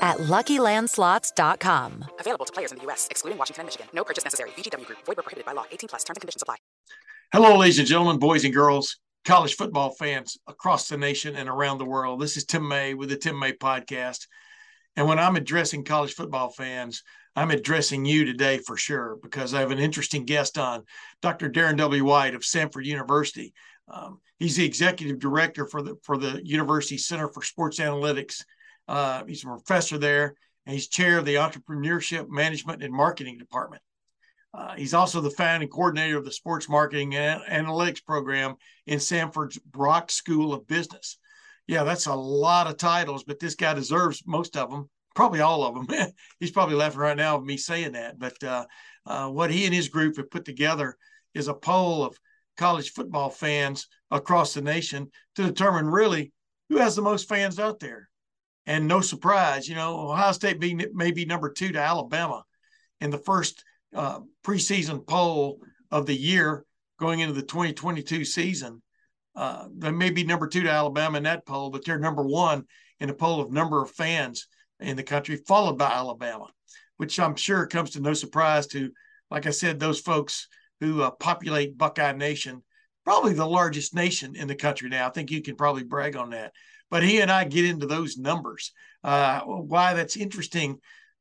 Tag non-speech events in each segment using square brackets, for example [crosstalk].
at LuckyLandSlots.com. Available to players in the U.S., excluding Washington and Michigan. No purchase necessary. VGW Group. Void where prohibited by law. 18 plus. Terms and conditions apply. Hello, ladies and gentlemen, boys and girls, college football fans across the nation and around the world. This is Tim May with the Tim May Podcast. And when I'm addressing college football fans, I'm addressing you today for sure because I have an interesting guest on, Dr. Darin W. White of Samford University. Um, he's the executive director for the for the University Center for Sports Analytics uh, he's a professor there, and he's chair of the Entrepreneurship Management and Marketing Department. Uh, he's also the founding coordinator of the Sports Marketing and Analytics program in Samford's Brock School of Business. Yeah, that's a lot of titles, but this guy deserves most of them, probably all of them. [laughs] he's probably laughing right now with me saying that. But uh, uh, what he and his group have put together is a poll of college football fans across the nation to determine really who has the most fans out there. And no surprise, you know, Ohio State be, may be number two to Alabama in the first uh, preseason poll of the year going into the 2022 season. Uh, they may be number two to Alabama in that poll, but they're number one in a poll of number of fans in the country, followed by Alabama, which I'm sure comes to no surprise to, like I said, those folks who uh, populate Buckeye Nation, probably the largest nation in the country now. I think you can probably brag on that. But he and I get into those numbers. Uh, why that's interesting.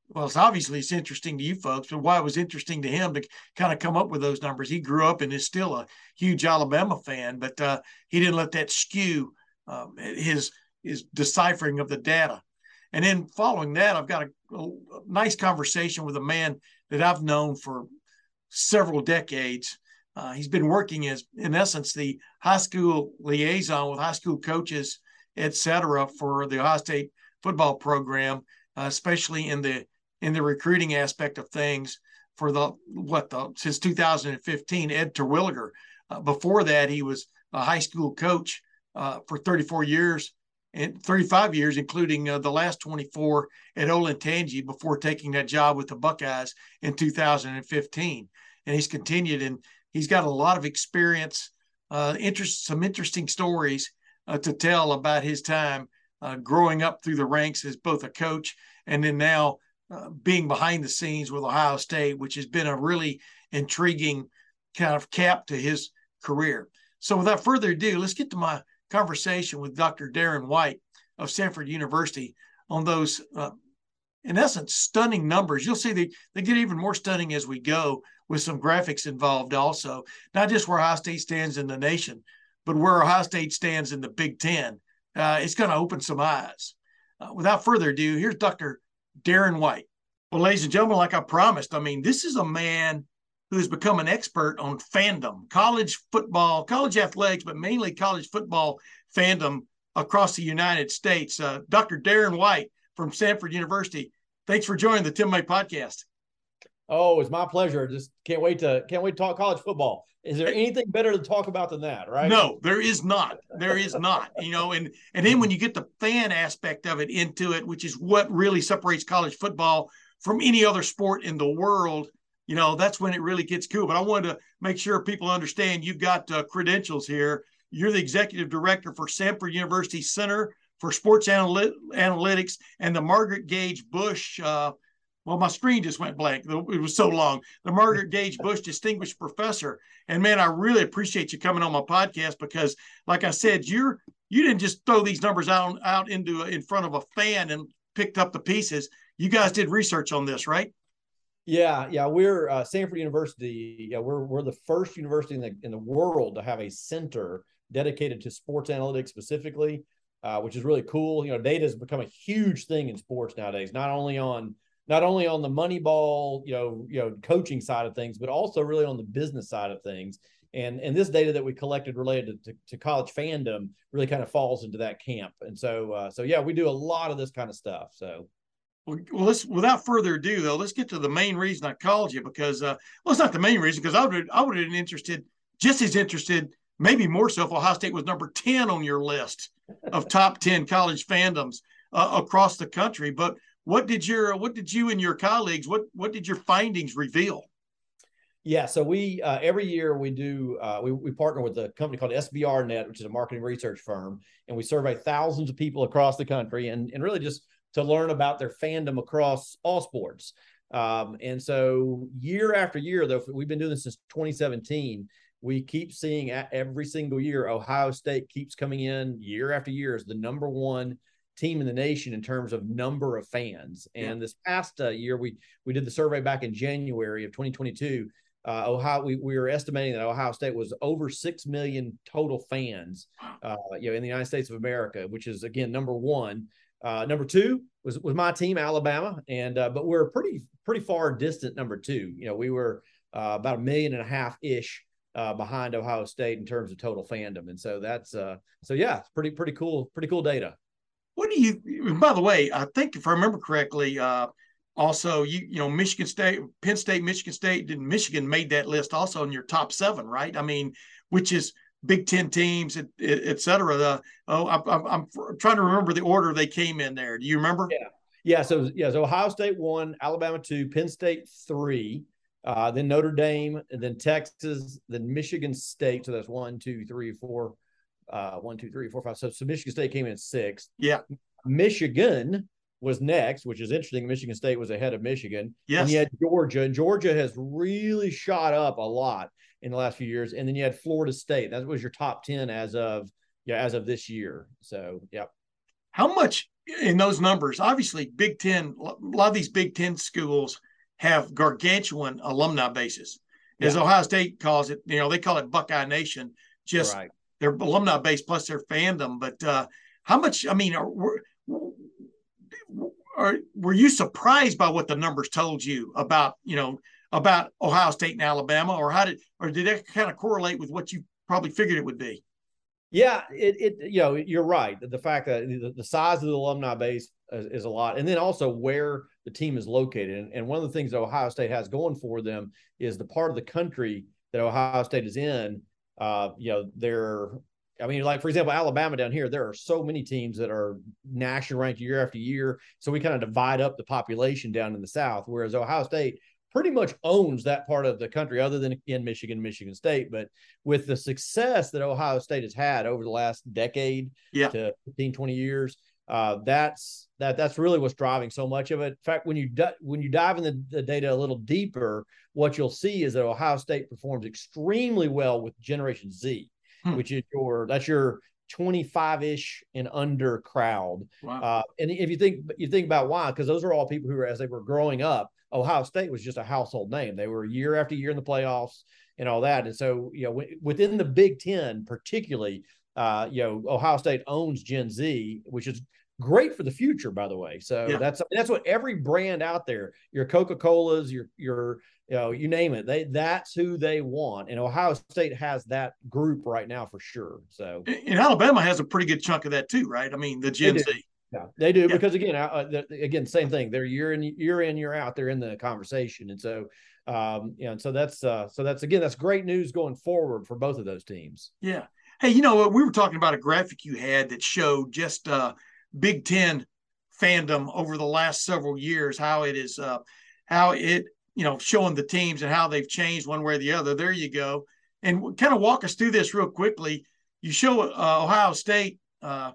Well, it's obviously it's interesting to you folks, but why it was interesting to him to kind of come up with those numbers. He grew up and is still a huge Alabama fan, but uh, he didn't let that skew um, his his deciphering of the data. And then following that, I've got a, a, nice conversation with a man that I've known for several decades. Uh, he's been working as, in essence, the high school liaison with high school coaches et cetera, for the Ohio State football program, uh, especially in the in the recruiting aspect of things. For the what the since 2015, Ed Terwilliger. Uh, before that, he was a high school coach uh, for 34 years and 35 years, including uh, the last 24 at Olentangy before taking that job with the Buckeyes in 2015. And he's continued, and he's got a lot of experience, uh, interest, some interesting stories uh, to tell about his time uh, growing up through the ranks as both a coach and then now uh, being behind the scenes with Ohio State, which has been a really intriguing kind of cap to his career. So, without further ado, let's get to my conversation with Dr. Darin White of Samford University on those, uh, in essence, stunning numbers. You'll see they, they get even more stunning as we go with some graphics involved, also, not just where Ohio State stands in the nation, but where Ohio State stands in the Big Ten, uh, it's going to open some eyes. Uh, without further ado, here's Dr. Darin White. Well, ladies and gentlemen, like I promised, I mean, this is a man who has become an expert on fandom, college football, college athletics, but mainly college football fandom across the United States. Uh, Dr. Darin White from Samford University. Thanks for joining the Tim May podcast. Oh, it's my pleasure. Just can't wait to can't wait to talk college football. Is there anything better to talk about than that, right? No, there is not. There is not. You know, and and then when you get the fan aspect of it into it, which is what really separates college football from any other sport in the world, you know, that's when it really gets cool. But I wanted to make sure people understand you've got uh, credentials here. You're the executive director for Samford University Center for Sports Analytics and the Margaret Gage Bush uh, well, my screen just went blank. It was so long. The Margaret Gage Bush Distinguished Professor. And man, I really appreciate you coming on my podcast because, like I said, you're you didn't just throw these numbers out out into in front of a fan and picked up the pieces. You guys did research on this, right? Yeah, yeah. We're uh, Samford University. Yeah, we're we're the first university in the in the world to have a center dedicated to sports analytics specifically, uh, which is really cool. You know, data has become a huge thing in sports nowadays. Not only on not only on the money ball, you know, you know, coaching side of things, but also really on the business side of things. And and this data that we collected related to, to college fandom really kind of falls into that camp. And so uh, so yeah, we do a lot of this kind of stuff. So Well, let's without further ado, though, let's get to the main reason I called you because, uh, well, it's not the main reason because I would I would have been interested, just as interested, maybe more so if Ohio State was number ten on your list of top ten college fandoms uh, across the country. But what did your what did you and your colleagues what what did your findings reveal? Yeah, so we uh, every year we do uh, we we partner with a company called SBR Net, which is a marketing research firm, and we survey thousands of people across the country, and and really just to learn about their fandom across all sports. Um, and so year after year, though, we've been doing this since 2017. We keep seeing every single year Ohio State keeps coming in year after year as the number one team in the nation in terms of number of fans. And yeah. this past uh, year, we we did the survey back in January of 2022. Uh, Ohio, we, we were estimating that Ohio State was over six million total fans, uh, you know, in the United States of America, which is again number one. Uh, number two was was my team, Alabama, and uh, but we're pretty pretty far distant. Number two, you know, we were uh, about a million and a half ish uh, behind Ohio State in terms of total fandom, and so that's uh, so yeah, it's pretty pretty cool, pretty cool data. What do you? By the way, I think if I remember correctly, uh, also you you know Michigan State, Penn State, Michigan State, and Michigan made that list also in your top seven, right? I mean, which is Big Ten teams, et, et cetera. The, oh, I'm, I'm, trying to remember the order they came in there. Do you remember? Yeah. Yeah. So, yeah. So Ohio State one, Alabama two, Penn State three, uh, then Notre Dame, and then Texas, then Michigan State. So that's one, two, three, four, uh, one, two, three, four, five. So, so Michigan State came in sixth. Yeah. Michigan was next, which is interesting. Michigan State was ahead of Michigan. Yes. And you had Georgia, and Georgia has really shot up a lot in the last few years. And then you had Florida State. That was your top 10 as of yeah, as of this year. So yeah. How much in those numbers? Obviously, Big Ten, a lot of these Big Ten schools have gargantuan alumni bases. As yeah. Ohio State calls it, you know, they call it Buckeye Nation, just right. Their alumni base plus their fandom. But uh, how much, I mean, are, are, were you surprised by what the numbers told you about, you know, about Ohio State and Alabama, or how did or did that kind of correlate with what you probably figured it would be? Yeah, it, it you know you're right. The fact that the, size of the alumni base is, is, a lot, and then also where the team is located. And, and one of the things Ohio State has going for them is the part of the country that Ohio State is in. Uh, you know, they're I mean, like for example, Alabama down here, there are so many teams that are national ranked year after year. So we kind of divide up the population down in the South, whereas Ohio State pretty much owns that part of the country, other than in Michigan, Michigan State. But with the success that Ohio State has had over the last decade yeah. to 15, 20 years, uh, that's that that's really what's driving so much of it. In fact, when you di- when you dive in the, the data a little deeper, what you'll see is that Ohio State performs extremely well with Generation Z, hmm. which is your that's your 25-ish and under crowd. Wow. Uh, and if you think you think about why, because those are all people who, are, as they were growing up, Ohio State was just a household name. They were year after year in the playoffs and all that. And so, you know, within the Big Ten, particularly, uh, you know, Ohio State owns Gen Z, which is great for the future, by the way. So yeah. that's that's what every brand out there, your Coca Colas, your your you know, you name it, they that's who they want. And Ohio State has that group right now for sure. So and Alabama has a pretty good chunk of that too, right? I mean, the Gen Z. Yeah, they do yeah. because again, uh, again, same thing. They're year in year in year out. They're in the conversation, and so um, you know, so that's uh, so that's again, that's great news going forward for both of those teams. Yeah. Hey, you know, what? we were talking about a graphic you had that showed just uh, Big Ten fandom over the last several years, how it is, uh, how it, you know, showing the teams and how they've changed one way or the other. There you go. And kind of walk us through this real quickly. You show uh, Ohio State uh,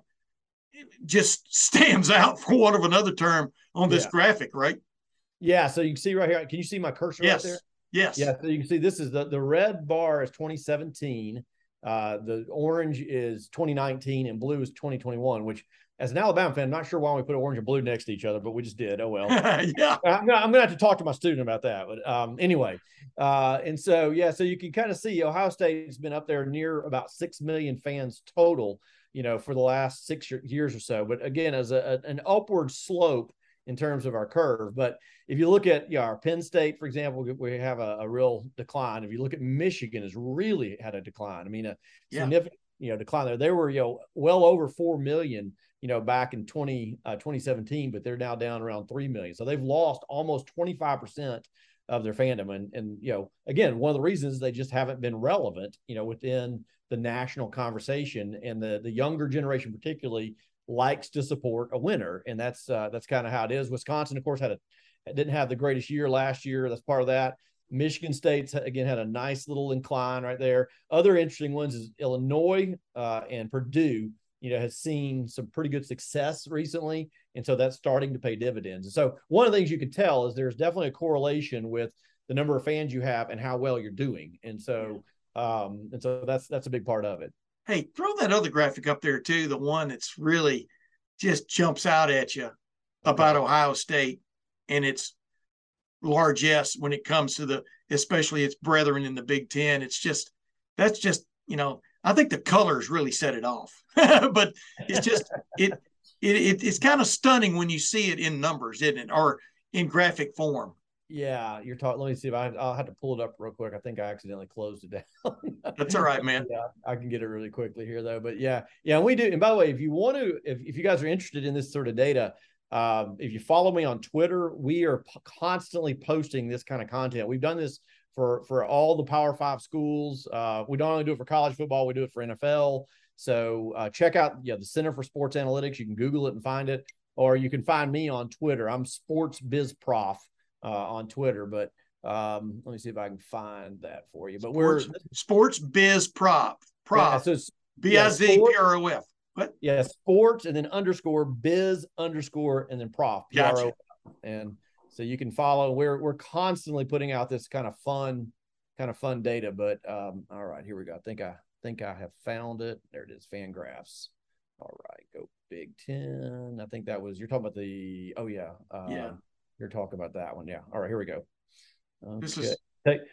just [laughs] stands out for want of another term on this yeah. graphic, right? Yeah. So you can see right here. Can you see my cursor yes. right there? Yes. Yeah. So you can see this is the the red bar is 2017. Uh, the orange is 2019 and blue is 2021, which as an Alabama fan, I'm not sure why we put orange and blue next to each other, but we just did. Oh well. [laughs] yeah. I'm gonna, I'm gonna have to talk to my student about that. But um, anyway, uh, and so yeah, so you can kind of see Ohio State's been up there near about six million fans total you know, for the last six years or so. But again, as a, an upward slope in terms of our curve. But if you look at yeah, our Penn State, for example, we have a, a real decline. If you look at Michigan, has really had a decline. I mean, a yeah. significant you know decline there. They were you know well over four million you know back in 20 uh, 2017, but they're now down around three million. So they've lost almost 25 percent of their fandom. And and you know again one of the reasons they just haven't been relevant you know within the national conversation and the the younger generation particularly likes to support a winner and that's uh, that's kind of how it is. Wisconsin of course had a didn't have the greatest year last year. That's part of that. Michigan State's again had a nice little incline right there. Other interesting ones is Illinois uh, and Purdue. You know, has seen some pretty good success recently, and so that's starting to pay dividends. And so one of the things you can tell is there's definitely a correlation with the number of fans you have and how well you're doing. And so, um, and so that's that's a big part of it. Hey, throw that other graphic up there too. The one that's really just jumps out at you about Ohio State, and it's largesse when it comes to the especially its brethren in the Big Ten. It's just that's just you know I think the colors really set it off, [laughs] but it's just [laughs] it, it it it's kind of stunning when you see it in numbers, isn't it, or in graphic form. Yeah, you're talking. Let me see if I I'll have to pull it up real quick. I think I accidentally closed it down. [laughs] That's all right, man. yeah, I can get it really quickly here though. But yeah, yeah, we do. And by the way, if you want to, if, if you guys are interested in this sort of data, um, if you follow me on Twitter, we are p- constantly posting this kind of content. We've done this for for all the Power Five schools. Uh, we don't only do it for college football; we do it for NFL. So uh, check out yeah the Center for Sports Analytics. You can Google it and find it, or you can find me on Twitter. I'm Sports Biz Prof uh, on Twitter. But um, let me see if I can find that for you. But Sports, we're Sports Biz Prop Prof yeah, so B I Z P R O F. What? Yeah, sports and then underscore biz underscore and then prof. Gotcha. And so you can follow. We're we're constantly putting out this kind of fun, kind of fun data. But um, all right, here we go. I think I think I have found it. There it is, fan graphs. All right, go Big Ten. I think that was you're talking about the oh yeah. Uh, Yeah. You're talking about that one. Yeah. All right, here we go. This Okay. is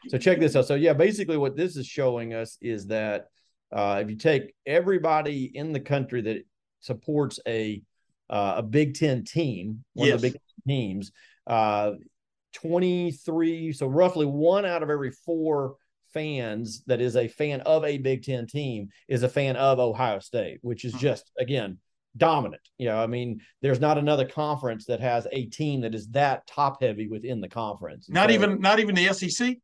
so check this out. So yeah, basically what this is showing us is that uh, if you take everybody in the country that supports a uh, a Big Ten team, one of the big teams, uh, twenty three, so roughly one out of every four fans that is a fan of a Big Ten team is a fan of Ohio State, which is Mhm. just again dominant. You know, I mean, there's not another conference that has a team that is that top heavy within the conference. Not so- even not even the SEC.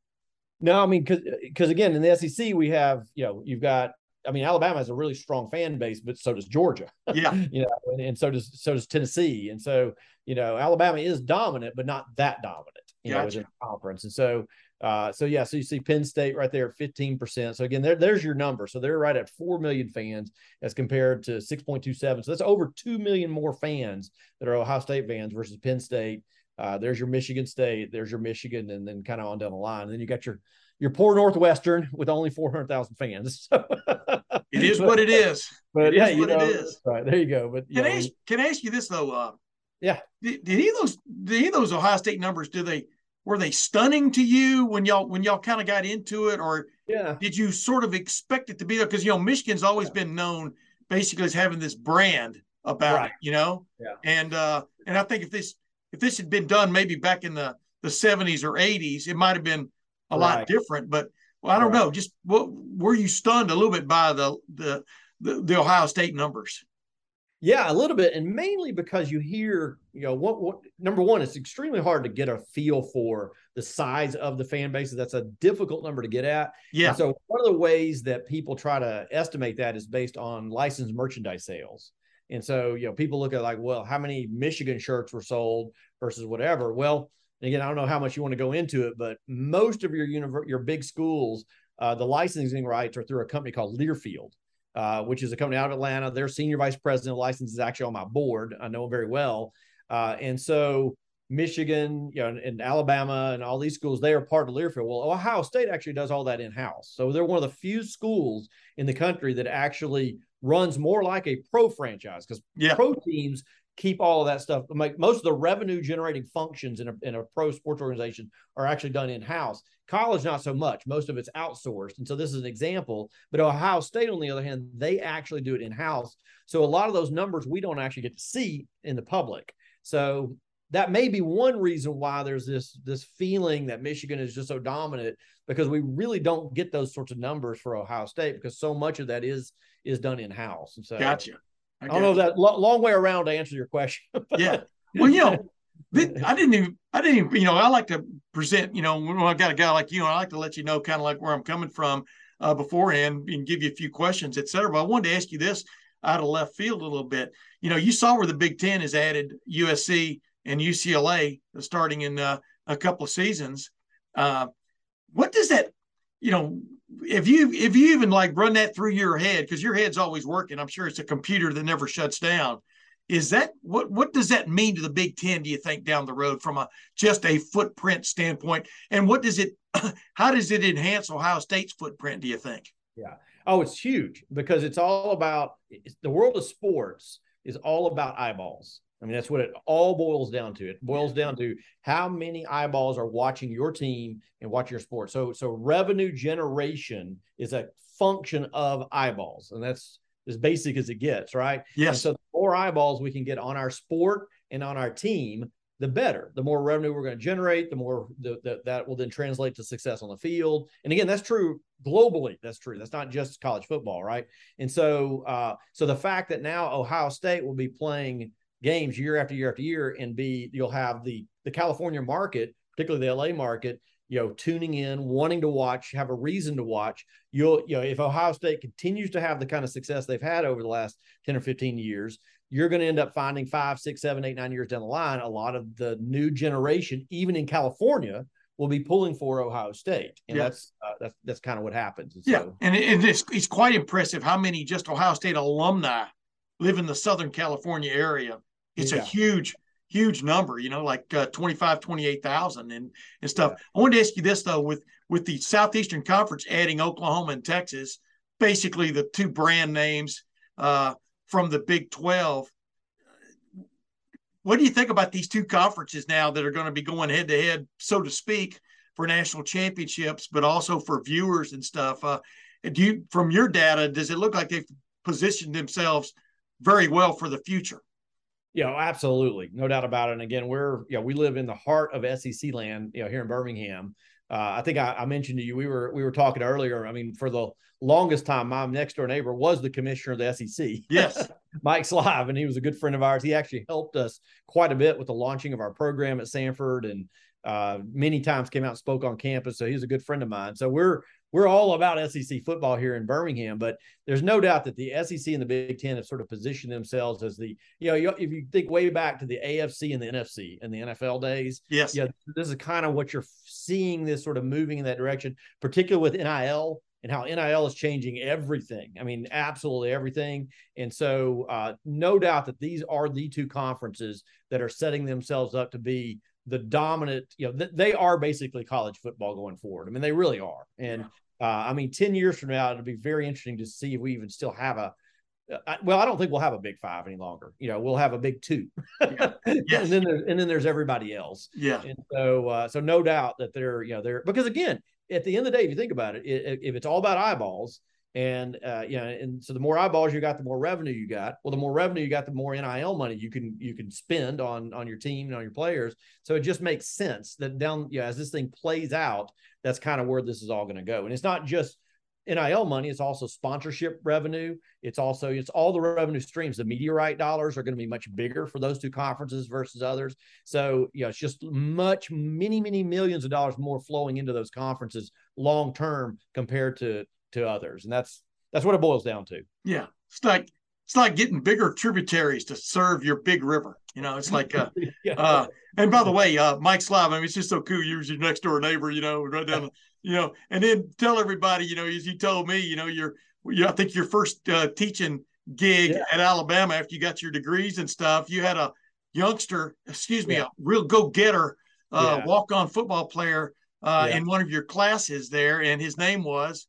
No, I mean, because because again, in the SEC, we have you know you've got. I mean, Alabama has a really strong fan base, but so does Georgia. Yeah, [laughs] you know, and, and so does so does Tennessee, and so you know Alabama is dominant, but not that dominant. You know, within the conference, and so uh, so yeah, so you see Penn State right there at fifteen percent. So again, there there's your number. So they're right at four million fans as compared to six point two seven. So that's over two million more fans that are Ohio State fans versus Penn State. Uh, there's your Michigan State, there's your Michigan, and then kind of on down the line. And then you got your your poor Northwestern with only four hundred thousand fans. So, [laughs] it is what it is. But It yeah, is you what know, is. right there you go. But you Can I know, ask, can I ask you this though? Uh, Yeah. Did, did any of those did any of those Ohio State numbers do they were they stunning to you when y'all when y'all kind of got into it, or yeah, did you sort of expect it to be there? Because you know Michigan's always been known basically as having this brand about Right. it, you know. Yeah. And uh, and I think if this if this had been done maybe back in the the seventies or eighties, it might have been a lot different. But well, I don't Right. know. Just what were you stunned a little bit by the the the, the Ohio State numbers? Yeah, a little bit, and mainly because you hear, you know, what what number one, it's extremely hard to get a feel for the size of the fan base. That's a difficult number to get at. Yeah. And so one of the ways that people try to estimate that is based on licensed merchandise sales. And so, you know, people look at like, well, how many Michigan shirts were sold versus whatever. Well, again, I don't know how much you want to go into it, but most of your univer- your big schools, uh, the licensing rights are through a company called Learfield uh, which is a company out of Atlanta. Their senior vice president of license is actually on my board. I know him very well. Uh, and so Michigan, you know, and, Alabama and all these schools, they are part of Learfield. Well, Ohio State actually does all that in house. So they're one of the few schools in the country that actually runs more like a pro franchise because Yeah. pro teams keep all of that stuff. Like most of the revenue generating functions in a, in a pro sports organization are actually done in house. College, not so much. Most of it's outsourced. And so this is an example. But Ohio State, on the other hand, they actually do it in house. So a lot of those numbers we don't actually get to see in the public. So that may be one reason why there's this this feeling that Michigan is just so dominant because we really don't get those sorts of numbers for Ohio State because so much of that is is done in house. And so, gotcha. I, I don't know that lo- long way around to answer your question. [laughs] yeah. Well, you know, [laughs] I didn't even, I didn't even, you know, I like to present, you know, when I got a guy like you, I like to let you know kind of like where I'm coming from uh, beforehand and give you a few questions, et cetera. But I wanted to ask you this out of left field a little bit. You know, you saw where the Big Ten has added USC and UCLA starting in uh, a couple of seasons. Uh, what does that, you know, if you if you even like run that through your head because your head's always working, I'm sure it's a computer that never shuts down. Is that what what does that mean to the Big Ten? Do you think down the road from a just a footprint standpoint, and what does it? [clears throat] How does it enhance Ohio State's footprint? Do you think? Yeah. Oh, it's huge because it's all about it's, the world of sports is all about eyeballs. I mean, that's what it all boils down to. It boils down to how many eyeballs are watching your team and watching your sport. So, so revenue generation is a function of eyeballs, and that's as basic as it gets, right? Yes. And so, the more eyeballs we can get on our sport and on our team, the better. The more revenue we're going to generate, the more the, the, that will then translate to success on the field. And again, that's true globally. That's true. That's not just college football, right? And so, uh, so the fact that now Ohio State will be playing games year after year after year and be you'll have the the California market, particularly the LA market, you know, tuning in, wanting to watch, have a reason to watch. You'll, you know, if Ohio State continues to have the kind of success they've had over the last 10 or 15 years, you're going to end up finding five, six, seven, eight, nine years down the line, a lot of the new generation, even in California, will be pulling for Ohio State, and yeah. that's uh, that's that's kind of what happens. And yeah, so, and, and it's it's quite impressive how many just Ohio State alumni live in the Southern California area it's yeah. a huge huge number you know like uh, 25 28,000 and and stuff. I wanted to ask you this though with with the southeastern conference adding oklahoma and texas basically the two brand names uh, from the big 12 what do you think about these two conferences now that are going to be going head to head so to speak for national championships but also for viewers and stuff? Uh, do you from your data does it look like they've positioned themselves very well for the future you know, absolutely, no doubt about it. And again, we're you know we live in the heart of SEC land, you know, here in Birmingham. Uh, I think I, I, mentioned to you we were we were talking earlier. I mean, for the longest time, my next door neighbor was the commissioner of the SEC. Yes, [laughs] Mike Slive, and he was a good friend of ours. He actually helped us quite a bit with the launching of our program at Samford, and uh, many times came out and spoke on campus. So he's a good friend of mine. So we're we're all about SEC football here in Birmingham, but there's no doubt that the SEC and the Big Ten have sort of positioned themselves as the, you know, if you think way back to the AFC and the NFC in the NFL days, yes, yeah, this is kind of what you're seeing this sort of moving in that direction, particularly with NIL and how NIL is changing everything. I mean, absolutely everything. And so, uh, no doubt that these are the two conferences that are setting themselves up to be the dominant, you know, th- they are basically college football going forward. I mean, they really are. And uh, I mean, 10 years from now, it'll be very interesting to see if we even still have a, uh, well, I don't think we'll have a big five any longer. You know, we'll have a big two, yeah. [laughs] yes. and then there's, and then there's everybody else. Yeah. And so, uh, so no doubt that they're, you know, they're because again, at the end of the day, if you think about it, it if it's all about eyeballs, and uh, you know, and so the more eyeballs you got, the more revenue you got. Well, the more revenue you got, the more NIL money you can you can spend on on your team and on your players. So it just makes sense that down, you know, as this thing plays out, that's kind of where this is all going to go. And it's not just NIL money, it's also sponsorship revenue. It's also it's all the revenue streams. The media rights dollars are going to be much bigger for those two conferences versus others. So, you know, it's just much many many millions of dollars more flowing into those conferences long term compared to to others, and that's that's what it boils down to. Yeah, it's like it's like getting bigger tributaries to serve your big river. You know, it's like, uh, [laughs] yeah. uh and by the way, uh, Mike Slive, I mean, it's just so cool. You're your next door neighbor, you know, right down, you know, and then tell everybody, you know, as you told me, you know, you're, you, I think your first uh, teaching gig yeah. at Alabama after you got your degrees and stuff, you had a youngster, excuse me, yeah. a real go getter, uh, walk on football player uh, in one of your classes there, and his name was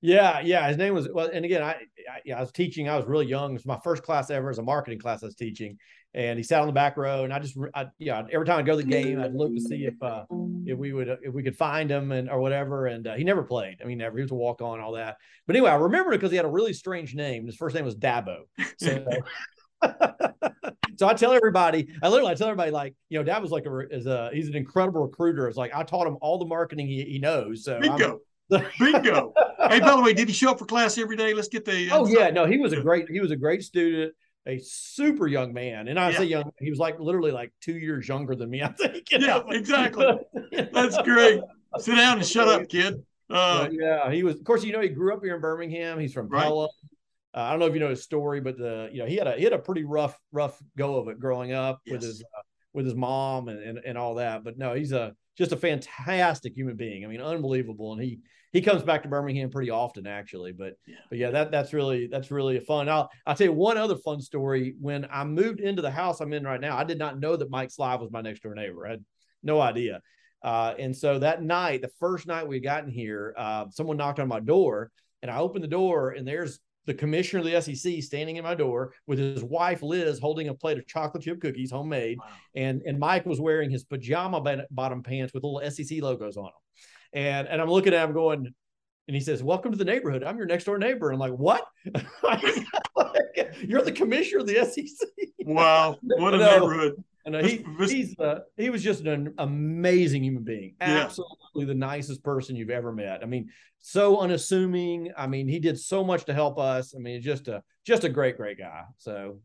yeah, yeah. His name was well, and again, I, I, yeah, I was teaching. I was really young. It was my first class ever as a marketing class I was teaching, and he sat on the back row, and I just, I, yeah, every time I go to the game, I'd look to see if uh, if we would if we could find him and or whatever. And uh, he never played. I mean, never. He was a walk on, all that. But anyway, I remember it because he had a really strange name. His first name was Dabo. So [laughs] so I tell everybody, I literally I tell everybody like, you know, Dad was like a is a he's an incredible recruiter. It's like I taught him all the marketing he, he knows. So bingo, bingo. [laughs] hey, by the way, did he show up for class every day? Let's get the. Oh yeah, no, he was a great he was a great student, a super young man, and I Yeah. say young, he was like literally like two years younger than me. I think. [laughs] you Yeah, know? exactly. [laughs] That's great. Sit down and shut up, kid. Uh, yeah, he was. Of course, you know he grew up here in Birmingham. He's from Right. Pelham. Uh, I don't know if you know his story, but the you know he had a he had a pretty rough rough go of it growing up with his uh, with his mom and, and and all that. But no, he's a just a fantastic human being. I mean, unbelievable. And he he comes back to Birmingham pretty often actually. But Yeah. but yeah, that that's really that's really a fun. I'll I'll tell you one other fun story. When I moved into the house I'm in right now, I did not know that Mike Slive was my next door neighbor. I had no idea. Uh, and so that night, the first night we got in here, uh, someone knocked on my door, and I opened the door, and there's the commissioner of the SEC standing in my door with his wife Liz holding a plate of chocolate chip cookies, homemade, Wow. and and Mike was wearing his pajama bottom pants with little SEC logos on them, and and I'm looking at him going, and he says, "Welcome to the neighborhood. I'm your next door neighbor." And I'm like, "What? [laughs] You're the commissioner of the SEC?" wow, what a [laughs] No. neighborhood. And uh, he he's uh, he was just an amazing human being. Yeah. Absolutely the nicest person you've ever met. I mean, so unassuming. I mean, he did so much to help us. I mean, just a just a great great guy. So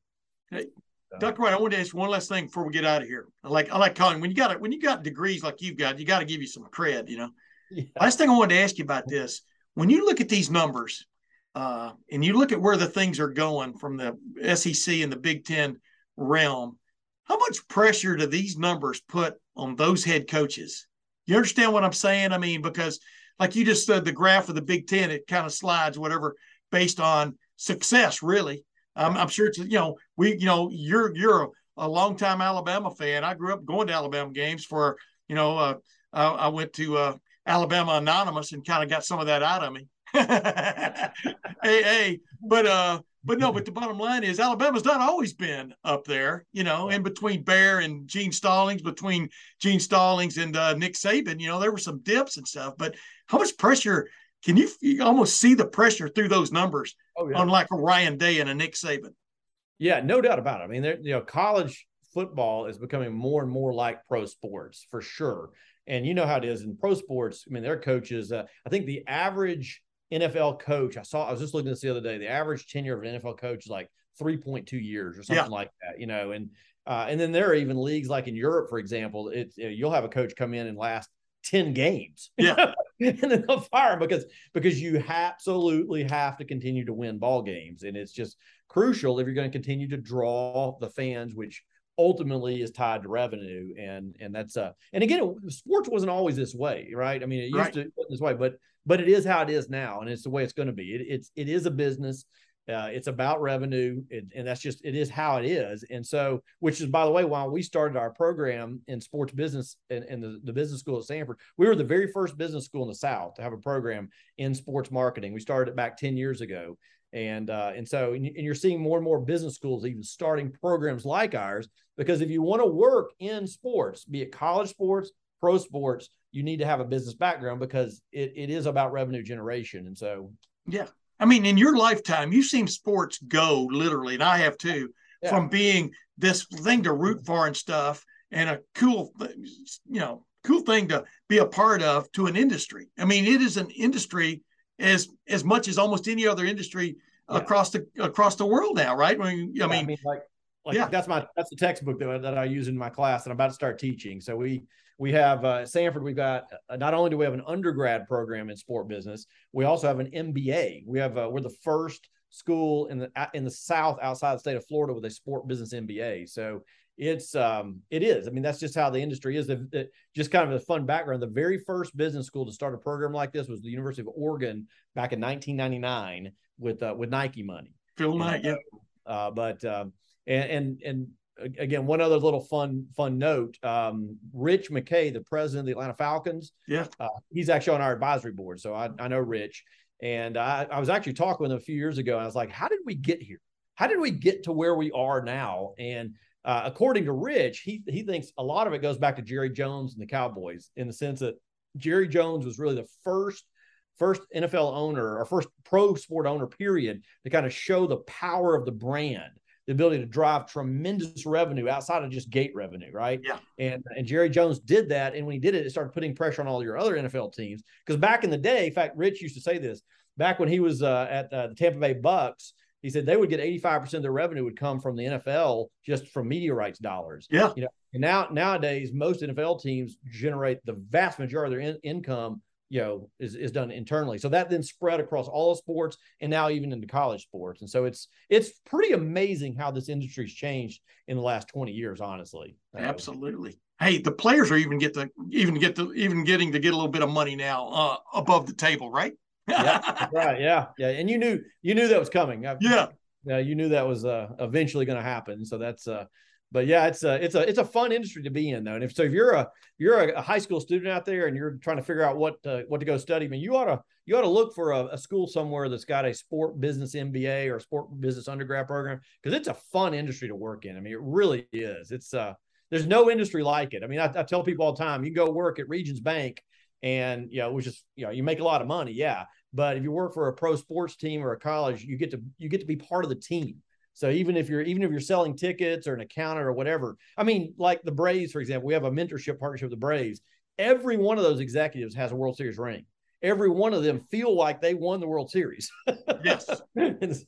Dr. White, I want to ask one last thing before we get out of here. I like I like calling when you got it when you got degrees like you've got, you got to give you some cred, you know. Yeah. Last thing I wanted to ask you about this: when you look at these numbers, uh, and you look at where the things are going from the SEC and the Big Ten realm, how much pressure do these numbers put on those head coaches? You understand what I'm saying? I mean, because like you just said, the graph of the Big Ten, it kind of slides whatever based on success, really. I'm, I'm sure it's you know we you know you're you're a, a longtime Alabama fan. I grew up going to Alabama games for you know uh, I, I went to uh, Alabama Anonymous and kind of got some of that out of me. [laughs] hey, hey, but uh, but no, but the bottom line is Alabama's not always been up there, you know, in between Bear and Gene Stallings, between Gene Stallings and uh, Nick Saban, you know, there were some dips and stuff. But how much pressure can you, you almost see the pressure through those numbers Oh on like a Ryan Day and a Nick Saban? Yeah, no doubt about it. I mean, you know, college football is becoming more and more like pro sports for sure. And you know how it is in pro sports. I mean, their coaches. Uh, I think the average NFL coach. I saw. I was just looking at this the other day. The average tenure of an NFL coach is like three point two years or something Yeah. like that. You know, and uh, and then there are even leagues like in Europe, for example. Know, you'll have a coach come in and last ten games. [laughs] Yeah. and then they'll fire him because because you absolutely have to continue to win ball games, and it's just crucial if you're going to continue to draw the fans, which ultimately is tied to revenue. And and that's uh and again, sports wasn't always this way, right? I mean, it used Right. to be this way, but but it is how it is now, and it's the way it's going to be. It, it's it is a business. Uh, it's about revenue, it, and that's just it is how it is. And so, which is by the way, while we started our program in sports business and, and the, the business school at Samford, we were the very first business school in the South to have a program in sports marketing. We started it back ten years ago, and uh, and so and, you're seeing more and more business schools even starting programs like ours because if you want to work in sports, be it college sports, pro sports, you need to have a business background because it, it is about revenue generation. And so Yeah. I mean, in your lifetime, you've seen sports go literally, and I have too, Yeah. from being this thing to root for and stuff, and a cool, you know, cool thing to be a part of to an industry. I mean, it is an industry as as much as almost any other industry Yeah. across the across the world now, right? I mean, I Yeah, mean, like like yeah. that's my that's the textbook that, I- that I use in my class, and I'm about to start teaching. So we we have uh, Samford. We've got uh, not only do we have an undergrad program in sport business, we also have an MBA. We have uh, we're the first school in the in the South outside the state of Florida with a sport business MBA. So it's um it is. I mean that's just how the industry is. The, the- just kind of a fun background. The very first business school to start a program like this was the University of Oregon back in 1999 with uh, with Nike money. Phil Knight, yeah, Uh, but um, and and and again, one other little fun fun note: um, Rich McKay, the president of the Atlanta Falcons, yeah, uh, he's actually on our advisory board, so I, I know Rich. And I, I was actually talking with him a few years ago, and I was like, "How did we get here? How did we get to where we are now?" And uh, according to Rich, he he thinks a lot of it goes back to Jerry Jones and the Cowboys, in the sense that Jerry Jones was really the first first NFL owner or first pro sport owner, period, to kind of show the power of the brand. the ability to drive tremendous revenue outside of just gate revenue, right? Yeah. And and Jerry Jones did that, and when he did it, it started putting pressure on all your other NFL teams. Because back in the day, in fact, Rich used to say this back when he was uh, at uh, the Tampa Bay Bucks. He said they would get 85% of their revenue would come from the NFL just from media rights dollars. Yeah. You know, and now nowadays most NFL teams generate the vast majority of their in- income you know is, is done internally. So that then spread across all sports and now even into college sports. And so it's it's pretty amazing how this industry's changed in the last 20 years honestly. Absolutely. Hey the players are even get the even get the even getting to get a little bit of money now uh, above the table right yeah [laughs] right yeah yeah and you knew you knew that was coming yeah yeah you knew that was uh, eventually going to happen so that's uh but yeah, it's a it's a it's a fun industry to be in though. And if so, if you're a you're a, high school student out there and you're trying to figure out what uh, what to go study, I mean, you ought to you ought to look for a, a, school somewhere that's got a sport business MBA or sport business undergrad program because it's a fun industry to work in. I mean, it really is. It's uh there's no industry like it. I mean, I, I tell people all the time, you go work at Regions Bank and you know, it was just you know, you make a lot of money, yeah. But if you work for a pro sports team or a college, you get to you get to be part of the team so even if you're even if you're selling tickets or an accountant or whatever, I mean, like the Braves, for example, we have a mentorship partnership with the Braves. Every one of those executives has a World Series ring. Every one of them feel like they won the World Series. yes. [laughs] so, Dr.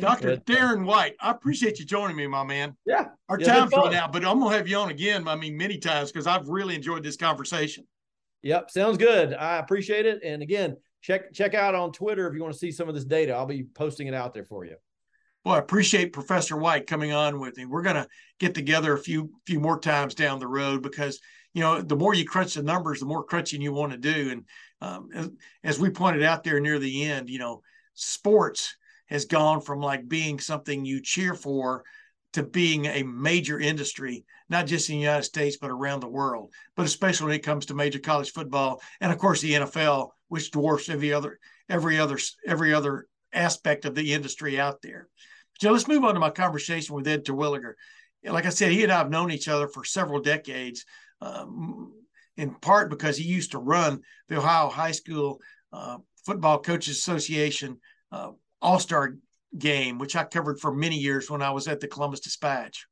But, uh, Darin White, I appreciate you joining me, my man. Yeah. Our yeah, time's run out, but I'm gonna have you on again, I mean, many times because I've really enjoyed this conversation. Yep, sounds good. I appreciate it. And again, check check out on Twitter if you want to see some of this data. I'll be posting it out there for you. Well, I appreciate Professor White coming on with me. We're to get together a few few more times down the road because you know the more you crunch the numbers, the more crunching you want to do. And um, as, as we pointed out there near the end, you know, sports has gone from like being something you cheer for to being a major industry, not just in the United States, but around the world. But especially when it comes to major college football and of course the NFL, which dwarfs every other every other every other aspect of the industry out there. So let's move on to my conversation with Ed Terwilliger. Like I said, he and I have known each other for several decades, um, in part because he used to run the Ohio High School uh, Football Coaches Association uh, All Star game, which I covered for many years when I was at the Columbus Dispatch.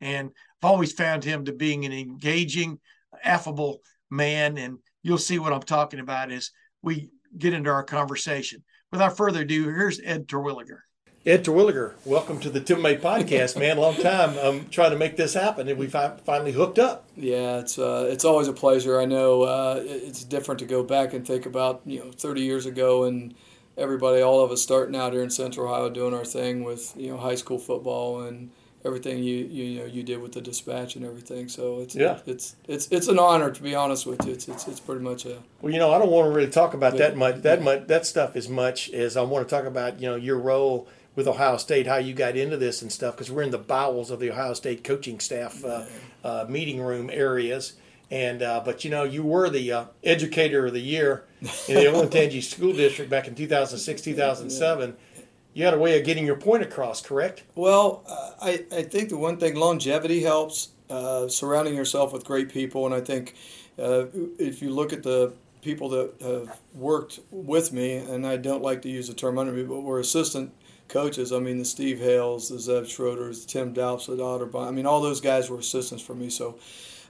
And I've always found him to being an engaging, affable man. And you'll see what I'm talking about as we get into our conversation. Without further ado, here's Ed Terwilliger. Ed Terwilliger, welcome to the Tim May podcast, man. Long time I'm trying to make this happen, and we finally hooked up. Yeah, it's uh, it's always a pleasure. I know uh, it's different to go back and think about you know 30 years ago and everybody, all of us starting out here in Central Ohio doing our thing with you know high school football and everything you you, you know you did with the dispatch and everything. So it's yeah. it's it's it's an honor to be honest with you. It's it's, it's pretty much a well, you know, I don't want to really talk about yeah. that much that much that stuff as much as I want to talk about you know your role with Ohio State, how you got into this and stuff, because we're in the bowels of the Ohio State coaching staff uh, uh, meeting room areas. And uh, but you know, you were the uh, educator of the year in the Olentangy School District back in 2006, 2007. You had a way of getting your point across, correct? Well, uh, I I think the one thing longevity helps. Uh, surrounding yourself with great people, and I think if you look at the people that have worked with me, and I don't like to use the term under me, but were assistant coaches. I mean, the Steve Hales, the Zev Schroeders, Tim Dalps, the Otterbahn. I mean, all those guys were assistants for me. So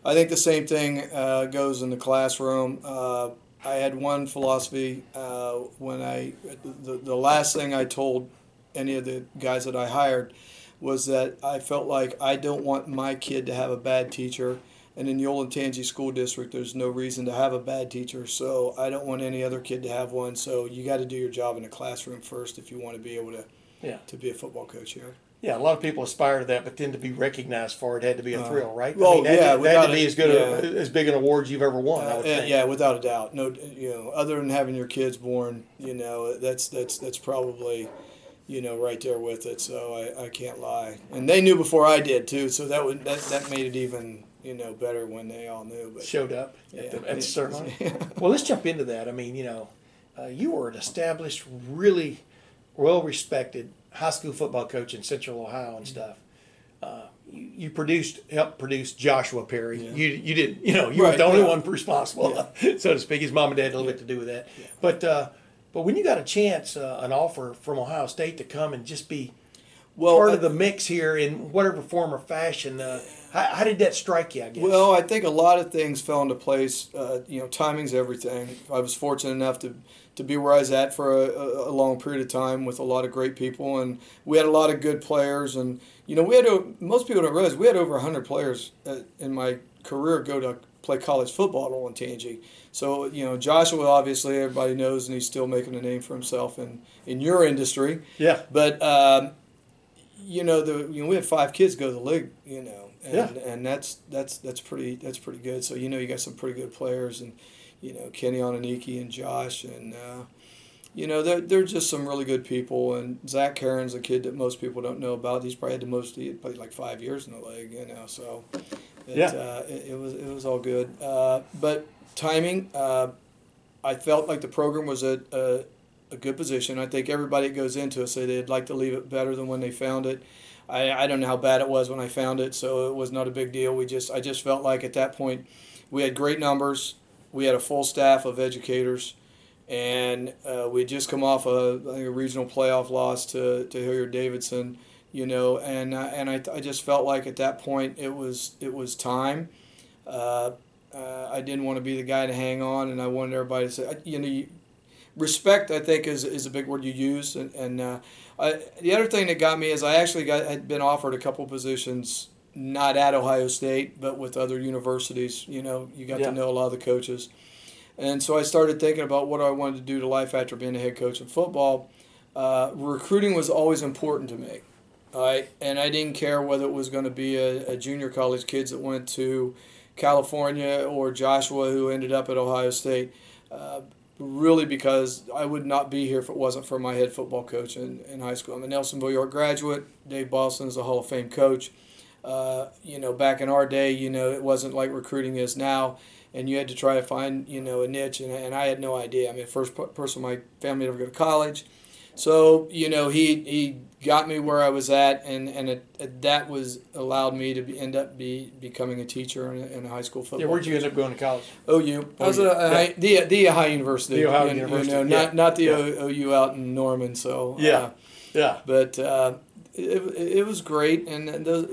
I think the same thing uh, goes in the classroom. Uh, I had one philosophy uh, when I, the, the last thing I told any of the guys that I hired was that I felt like I don't want my kid to have a bad teacher. And in the Olentangy School District, there's no reason to have a bad teacher. So I don't want any other kid to have one. So you got to do your job in the classroom first if you want to be able to yeah. to be a football coach here. Yeah, a lot of people aspire to that, but then to be recognized for it had to be a uh, thrill, right? Well, I mean, that, yeah, that had to be as good yeah. a, as big an award you've ever won. Uh, yeah, without a doubt. No, you know, other than having your kids born, you know, that's that's that's probably, you know, right there with it. So I, I can't lie, and they knew before I did too. So that would that, that made it even you know better when they all knew. But showed up yeah, at the, at the ceremony. [laughs] well, let's jump into that. I mean, you know, uh, you were an established, really well respected high school football coach in Central Ohio and stuff. Uh, you, you, produced, helped produce Joshua Perry. Yeah. You you did, you know, you right, were the only yeah. one responsible, yeah. [laughs] so to speak. His mom and dad had a little bit to do with that. But uh, but when you got a chance, uh, an offer from Ohio State to come and just be Well, part I- of the mix here in whatever form or fashion. Uh, how, how did that strike you? I guess. Well, I think a lot of things fell into place. Uh, you know, timing's everything. I was fortunate enough to, to be where I was at for a, a, long period of time with a lot of great people, and we had a lot of good players. And you know, we had most people don't realize we had over hundred players uh, in my career go to play college football at Olentangy. So you know, Joshua obviously everybody knows, and he's still making a name for himself in in your industry. yeah. But um, you know, the you know we had five kids go to the league. You know, and Yeah. and that's that's that's pretty that's pretty good. So you know, you got some pretty good players, and you know Kenny Onaniki and Josh, and uh, you know they're they're just some really good people. And Zach Caron's a kid that most people don't know about. He's probably had the most he played like five years in the league. You know, so it, Yeah. uh, it, it was it was all good. Uh, but timing, uh, I felt like the program was at a, a good position. I think everybody that goes into it say they'd like to leave it better than when they found it. I, I don't know how bad it was when I found it, so it was not a big deal. We just I just felt like at that point we had great numbers. We had a full staff of educators, and uh, we just come off a, a regional playoff loss to, to Hilliard Davidson, you know, and uh, and I, I just felt like at that point it was it was time. Uh, uh, I didn't want to be the guy to hang on, and I wanted everybody to say, you know, you, respect. I think is, is a big word you use, and, and uh, I, the other thing that got me is I actually got had been offered a couple positions, not at Ohio State, but with other universities. You know, you got Yeah. to know a lot of the coaches, and so I started thinking about what I wanted to do to life after being a head coach in football. Uh, recruiting was always important to me. All right, and I didn't care whether it was going to be a, a junior college kids that went to California or Joshua who ended up at Ohio State. Uh, really, because I would not be here if it wasn't for my head football coach in, in high school. I'm a Nelsonville York graduate. Dave Boston is a Hall of Fame coach. Uh, you know, back in our day, you know, it wasn't like recruiting is now, and you had to try to find, you know, a niche, and, and I had no idea. I mean, first person in my family to ever go to college. So, you know, he, he got me where I was at, and, and it, it, that was allowed me to be, end up be, becoming a teacher in a, in a high school football. yeah. Where'd you end up going to college? OU. I was at a, high, the the Ohio University. The Ohio you, you University, know, yeah. not not the Yeah. OU out in Norman. So Yeah. uh, Yeah. but uh, it, it was great, and those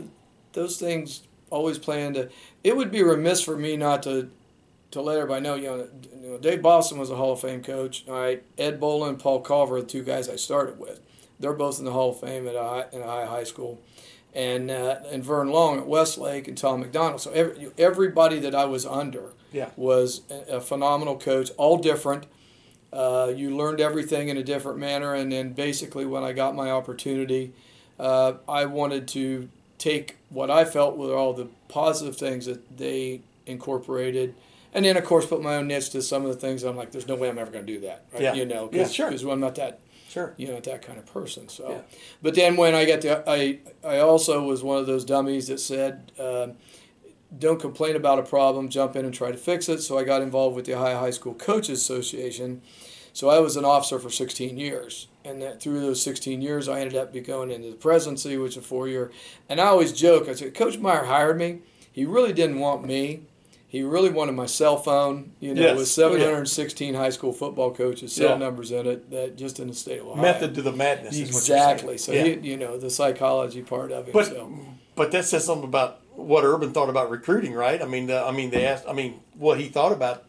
those things always play into. It would be remiss for me not to to let everybody know. You know, Dave Boston was a Hall of Fame coach. All right, Ed Bola and Paul Culver are the two guys I started with. They're both in the Hall of Fame at at Ohio High School. And, uh, and Vern Long at Westlake and Tom McDonald. So every, everybody that I was under Yeah. was a, a phenomenal coach, all different. Uh, you learned everything in a different manner, and then basically, when I got my opportunity, uh, I wanted to take what I felt were all the positive things that they incorporated, and then of course put my own niche to some of the things. I'm like, there's no way I'm ever going to do that. Right? Yeah. You know, Yeah, cause, sure. 'cause I'm not that Sure. you know that kind of person. So, Yeah. but then when I got to, I I also was one of those dummies that said, um, "Don't complain about a problem, jump in and try to fix it." So I got involved with the Ohio High School Coaches Association. So I was an officer for 16 years, and that through those 16 years, I ended up going into the presidency, which is a four year. And I always joke, I said, Coach Meyer hired me. He really didn't want me. He really wanted my cell phone. You know, Yes. with Oh, yeah. 716 high school football coaches, cell Yeah. numbers in it, that just in the state of Ohio. Method to the madness. Is what you're Exactly. So Yeah. he, you know the psychology part of it. But so. but that says something about what Urban thought about recruiting, right? I mean, uh, I mean, they asked. I mean, what he thought about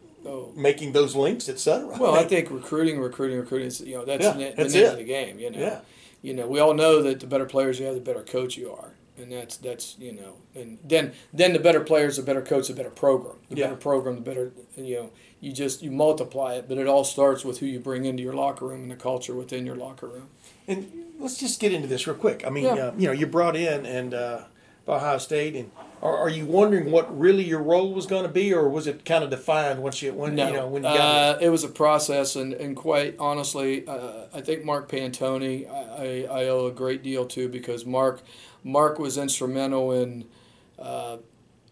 Making those links, etc. Well, I [laughs] think recruiting, recruiting, recruiting. is, You know, that's Yeah, the, the name it. of the game. You know. Yeah. You know, we all know that the better players you have, the better coach you are, and that's that's you know, and then then the better players, the better coach, the better program. The Yeah. better program, the better you know. You just you multiply it, but it all starts with who you bring into your locker room and the culture within your locker room. And let's just get into this real quick. I mean, uh, you know, you brought in and uh, Ohio State, and are, are you wondering what really your role was going to be, or was it kind of defined once you when No, you know when you got uh, it was a process, and, and quite honestly, uh, I think Mark Pantoni, I, I, I owe a great deal to because Mark, Mark was instrumental in, uh,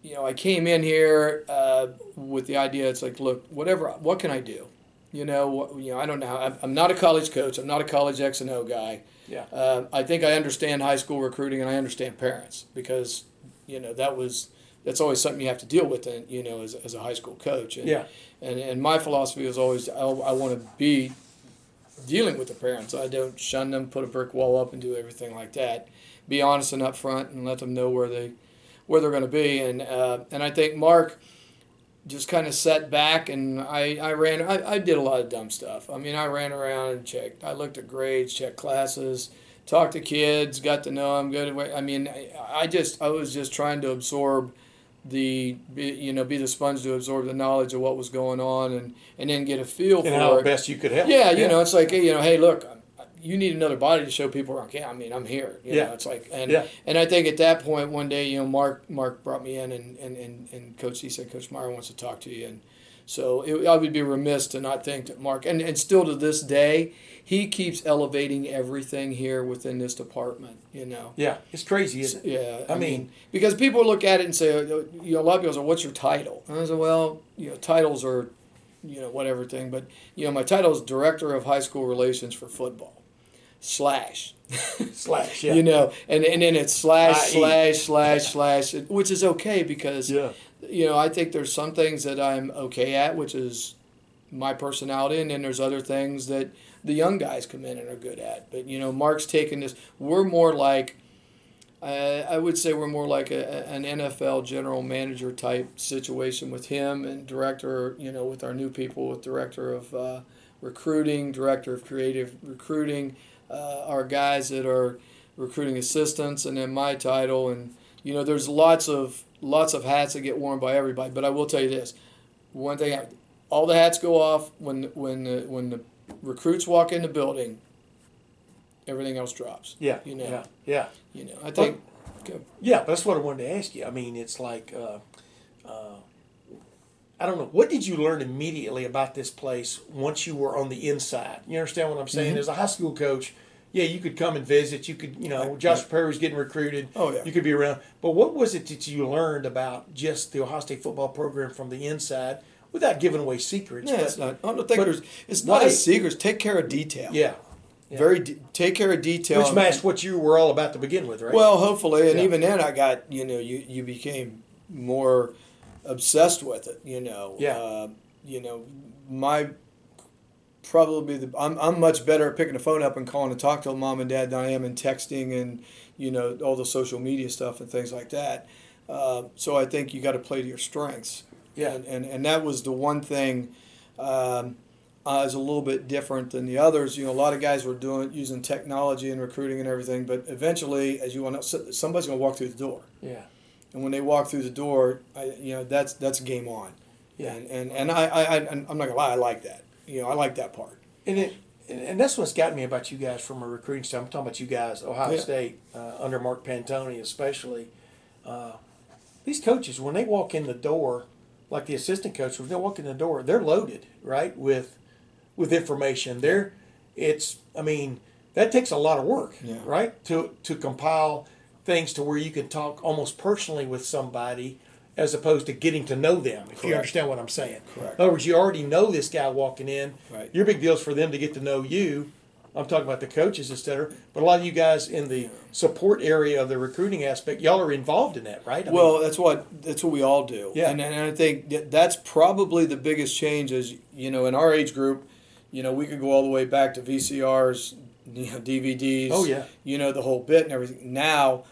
you know, I came in here uh, with the idea. It's like, look, whatever, what can I do? You know, what, you know, I don't know. I'm, I'm not a college coach. I'm not a college X and O guy. Yeah. Uh, I think I understand high school recruiting, and I understand parents because, you know, that was that's always something you have to deal with, and you know, as, as a high school coach. And, Yeah. And and my philosophy is always I, I want to be dealing with the parents. I don't shun them, put a brick wall up, and do everything like that. Be honest and upfront, and let them know where they where they're going to be. And uh, and I think Mark just kind of sat back and I, I ran I, I did a lot of dumb stuff. I mean I ran around and checked. I looked at grades, checked classes, talked to kids, got to know them good. I mean I, I just I was just trying to absorb the be, you know be the sponge to absorb the knowledge of what was going on and and then get a feel And for how it. best you could help. Yeah, you know, it's like you know, hey, look, you need another body to show people around. Yeah, I mean, I'm here. You Yeah. know, it's like and Yeah. and I think at that point one day, you know, Mark Mark brought me in and and and, and Coach he said, Coach Meyer wants to talk to you and. So it, I would be remiss to not think that Mark, and, and still to this day, he keeps elevating everything here within this department. You know, Yeah, it's crazy, isn't it? yeah, I mean- because people look at it and say, uh, you know, a lot of people say, "What's your title?" And I say, "Well, you know, titles are, you know, whatever thing, but you know, my title is director of high school relations for football, slash, Slash, yeah. you know, and and then it's slash IE. slash slash slash, which is okay because, Yeah. you know, I think there's some things that I'm okay at, which is my personality, and then there's other things that the young guys come in and are good at. But you know, Mark's taken this. We're more like, uh, I would say we're more like a, an NFL general manager type situation with him and director. You know, with our new people, with director of uh, recruiting, director of creative recruiting, uh, our guys that are recruiting assistants, and then my title. And you know, there's lots of lots of hats that get worn by everybody. But I will tell you this: one thing, all the hats go off when when the, when the recruits walk in the building. Everything else drops. Yeah, you know, yeah, yeah. you know. I think. Yeah, that's what I wanted to ask you. I mean, it's like, uh, I don't know. What did you learn immediately about this place once you were on the inside? You understand what I'm saying? Mm-hmm. As a high school coach, yeah, you could come and visit. You could, you know, Josh Perry was getting recruited. Oh, yeah. You could be around. But what was it that you learned about just the Ohio State football program from the inside without giving away secrets? Yeah, but- it's not. I don't think there's. It's not a secret. Take care of detail. Yeah. Very. De- take care of detail. Which matched what you were all about to begin with, right? Well, hopefully, and Yeah. even then, I got you know you you became more obsessed with it. You know. Yeah. Uh, you know, my probably the I'm I'm much better at picking a phone up and calling to talk to mom and dad than I am in texting and you know all the social media stuff and things like that. Uh, so I think you got to play to your strengths. Yeah. And and, and that was the one thing. Um, uh, is a little bit different than the others. You know, a lot of guys were doing using technology and recruiting and everything, but eventually, as you want to, somebody's going to walk through the door, yeah. And when they walk through the door, I, you know, that's that's game on. Yeah. And and, and I, I, I I'm not gonna lie, I like that. You know, I like that part. And it, and that's what's got me about you guys from a recruiting standpoint. I'm talking about you guys, Ohio Yeah. State, uh, under Mark Pantoni especially. Uh, these coaches, when they walk in the door, like the assistant coach, when they walk in the door, they're loaded, right, with with information. They're, it's, I mean, that takes a lot of work, Yeah. right, to to compile things to where you can talk almost personally with somebody. As opposed to getting to know them, if you understand what I'm saying. Correct. In other words, you already know this guy walking in. Right. Your big deal is for them to get to know you. I'm talking about the coaches, et cetera. But a lot of you guys in the support area of the recruiting aspect, y'all are involved in that, right? I Well, mean, that's what that's what we all do. Yeah. And, and I think that's probably the biggest change is you know in our age group, you know we could go all the way back to VCRs, you know, DVDs. Oh, yeah. You know the whole bit and everything. Now,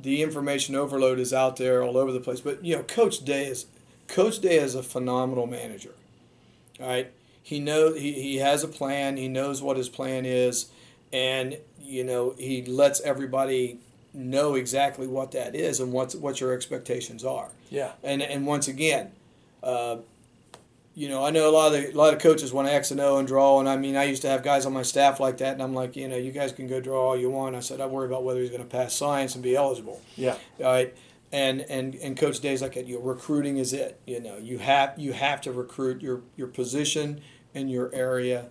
the information overload is out there all over the place. But you know, Coach Day is Coach Day is a phenomenal manager. All right. He knows he, he has a plan. He knows what his plan is, and you know he lets everybody know exactly what that is and what's what your expectations are. yeah, And and once again, uh, you know I know a lot of the, a lot of coaches want to X and O and draw, and I mean I used to have guys on my staff like that, and I'm like, you know, you guys can go draw all you want. I said I worry about whether he's going to pass science and be eligible. yeah, All right. And, and, and coach Day's like you know, recruiting is it you know you have you have to recruit your, your position and your area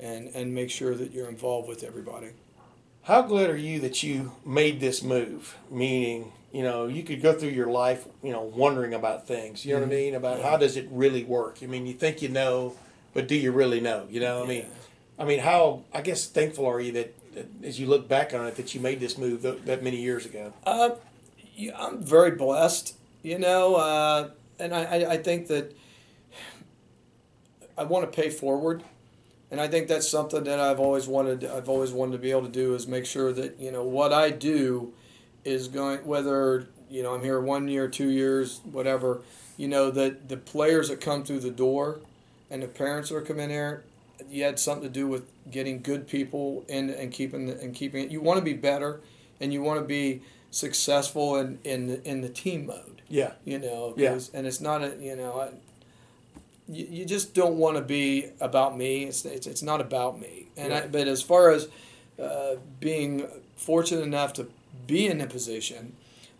and, and make sure that you're involved with everybody How glad are you that you made this move? Meaning, you know, you could go through your life, you know, wondering about things. You know what I mean? About how does it really work? I mean, you think you know, but do you really know? You know, what I mean, I mean, how? I guess thankful are you that, that as you look back on it, that you made this move that, that many years ago? Uh, yeah, I'm very blessed, you know, uh, and I, I, I think that I want to pay forward, and I think that's something that I've always wanted. I've always wanted to be able to do is make sure that you know what I do is going whether you know I'm here one year, two years, whatever. You know that the players that come through the door, and the parents that are coming there, you had something to do with getting good people in and keeping the, and keeping it. You want to be better, and you want to be successful in in the, in the team mode. Yeah. You know. Yeah. And it's not a you know. I, you, you just don't want to be about me. It's, it's, it's not about me. And I, but as far as uh, being fortunate enough to be in a position,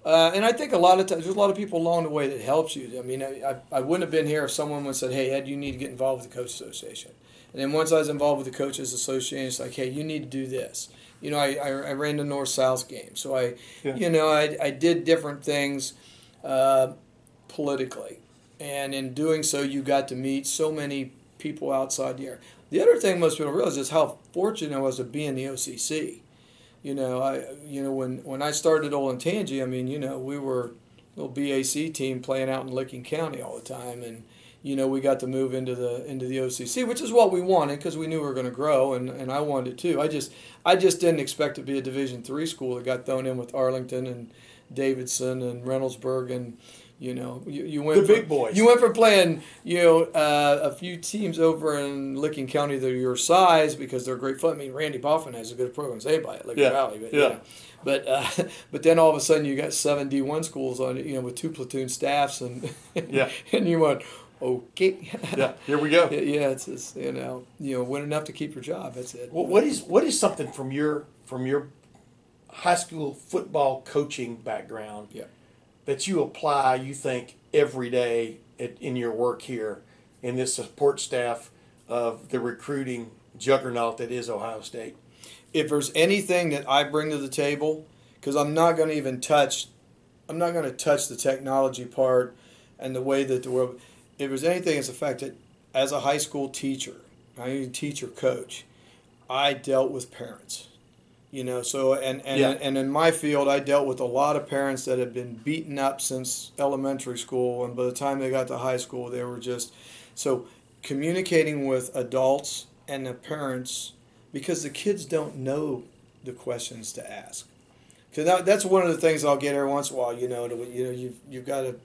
uh, and I think a lot of times there's a lot of people along the way that helps you. I mean, I, I, wouldn't have been here if someone would have said, "Hey, Ed, you need to get involved with the coach association." And then once I was involved with the coaches association, it's like, "Hey, you need to do this." You know, I, I, I ran the North South game, so I, Yeah. you know, I, I did different things uh, politically, and in doing so, you got to meet so many people outside the area. The other thing most people realize is how fortunate I was to be in the OCC. You know, I you know when when I started Olentangy, I mean, you know, we were a little BAC team playing out in Licking County all the time, and you know, we got to move into the into the OCC, which is what we wanted because we knew we were going to grow, and, and I wanted it too. I just I just didn't expect to be a Division three school that got thrown in with Arlington and Davidson and Reynoldsburg and. You know, you, you went The big boys. You went from playing, you know, uh, a few teams over in Licking County that are your size because they're great fun. I mean, Randy Boffin has a good program as anybody at Licking Yeah, Valley, but yeah. you know. But uh, [laughs] but then all of a sudden you got seven D one schools on it, you know, with two platoon staffs and [laughs] Yeah. and you went okay, [laughs] Yeah. Here we go. yeah, it's just, you know you know win enough to keep your job. That's it. What, what is what is something from your from your high school football coaching background Yeah. That you apply? You think every day at, in your work here in this support staff of the recruiting juggernaut that is Ohio State. if there's anything that I bring to the table, because I'm not going to even touch, I'm not going to touch the technology part and the way that the world. If there's anything, it's the fact that as a high school teacher, I mean teacher coach, I dealt with parents. You know, so and and, Yeah. and in my field, I dealt with a lot of parents that had been beaten up since elementary school, and by the time they got to high school, they were just so communicating with adults and the parents because the kids don't know the questions to ask. Because that, that's one of the things I'll get every once in a while. You know, to, you know, you've you've got a,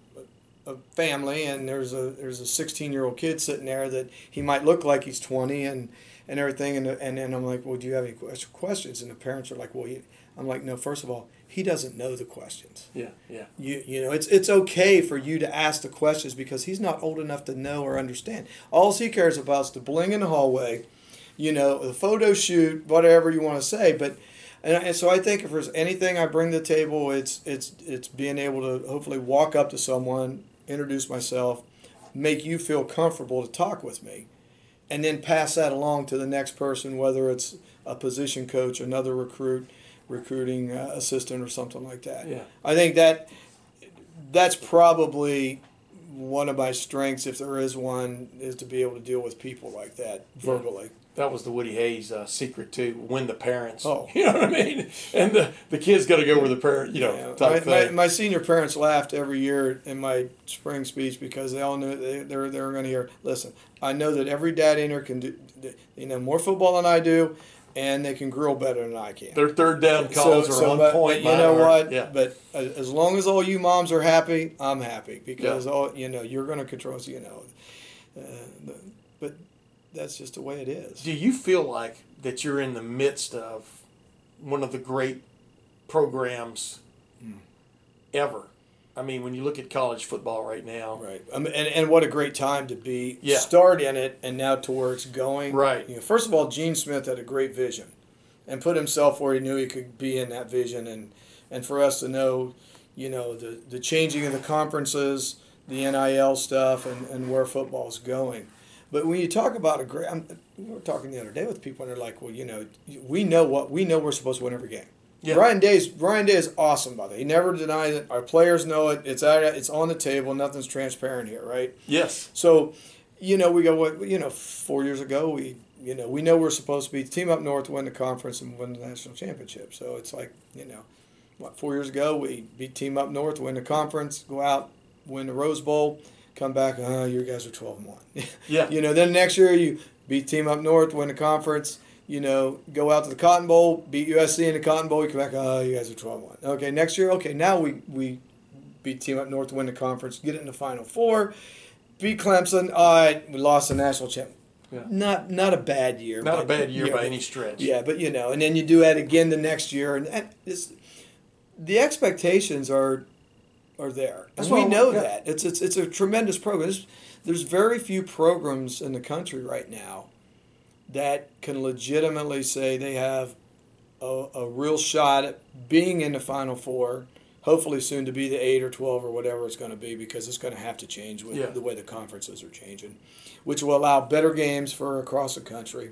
a family, and there's a there's a 16 year old kid sitting there that he might look like he's 20 and and everything, and and then I'm like, well, do you have any questions? And the parents are like, well, you, I'm like, no. First of all, he doesn't know the questions. Yeah, yeah. You you know, it's it's okay for you to ask the questions because he's not old enough to know or understand. All he cares about is the bling in the hallway, you know, the photo shoot, whatever you want to say. But and, and so I think if there's anything I bring to the table, it's it's it's being able to hopefully walk up to someone, introduce myself, make you feel comfortable to talk with me, and then pass that along to the next person, whether it's a position coach, another recruit, recruiting uh, assistant, or something like that. Yeah. I think that that's probably one of my strengths, if there is one, is to be able to deal with people like that verbally. That was the Woody Hayes uh, secret too. win the parents. Oh. [laughs] you know what I mean? And the the kids got to go where the parent, you know, Yeah. type My, my, my senior parents laughed every year in my spring speech because they all knew they, they were, they were going to hear, listen, I know that every dad in here can do, they know more football than I do, and they can grill better than I can. Their third down calls are on but, point. but you know are- what? Yeah. But as as long as all you moms are happy, I'm happy because Yeah. all you know you're going to control. You know, uh, but that's just the way it is. Do you feel like that you're in the midst of one of the great programs ever? I mean, when you look at college football right now, Right. I mean, and, and what a great time to be Yeah. start in it and now to where it's going. Right. You know, first of all, Gene Smith had a great vision and put himself where he knew he could be in that vision and and for us to know, you know, the, the changing of the conferences, the NIL stuff and, and where football's going. But when you talk about a great, I'm, we were talking the other day with people, and they're like, "Well, you know, we know what we know. We're supposed to win every game." Yeah. Ryan Day's Ryan Day is awesome by the way. He never denies it. Our players know it. It's out. It's on the table. Nothing's transparent here, right? yes, So, you know, we go what you know. Four years ago, we you know we know we're supposed to be team up north, win the conference, and win the national championship. So it's like you know, what four years ago we beat team up north, win the conference, go out, win the Rose Bowl, come back. Oh, you guys are twelve and one. [laughs] Yeah. You know, then next year you beat team up north, win the conference. You know, go out to the Cotton Bowl, beat USC in the Cotton Bowl. You come back, oh, you guys are 12-1. Okay, next year, okay, now we we beat team up north, to win the conference, get it in the Final Four, beat Clemson. All right, we lost the national champ. Yeah. Not not a bad year. Not a bad year yeah, by any stretch. yeah, but you know, and then you do that again the next year, and, the expectations are are there, That's and we know yeah. that it's it's it's a tremendous program. There's, there's very few programs in the country right now that can legitimately say they have a, a real shot at being in the Final Four. Hopefully, soon to be the eight or twelve or whatever it's going to be, because it's going to have to change with Yeah. the way the conferences are changing, which will allow better games for across the country.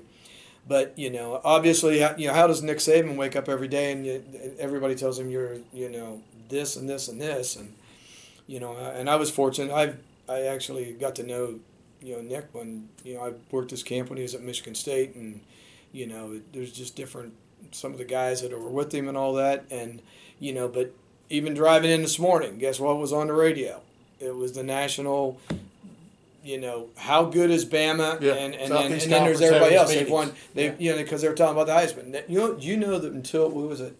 But you know, obviously, how- you know, how does Nick Saban wake up every day and you, everybody tells him you're, you know, this and this and this, and you know, and I was fortunate. I I actually got to know, you know, Nick when you know I worked his camp when he was at Michigan State, and you know, there's just different some of the guys that were with him and all that, and you know, but even driving in this morning, guess what was on the radio? It was the national. You know how good is Bama, Yeah, and and then, and then there's everybody else. They've won. They Yeah. you know because they were talking about the Heisman. You know you know that until what was it?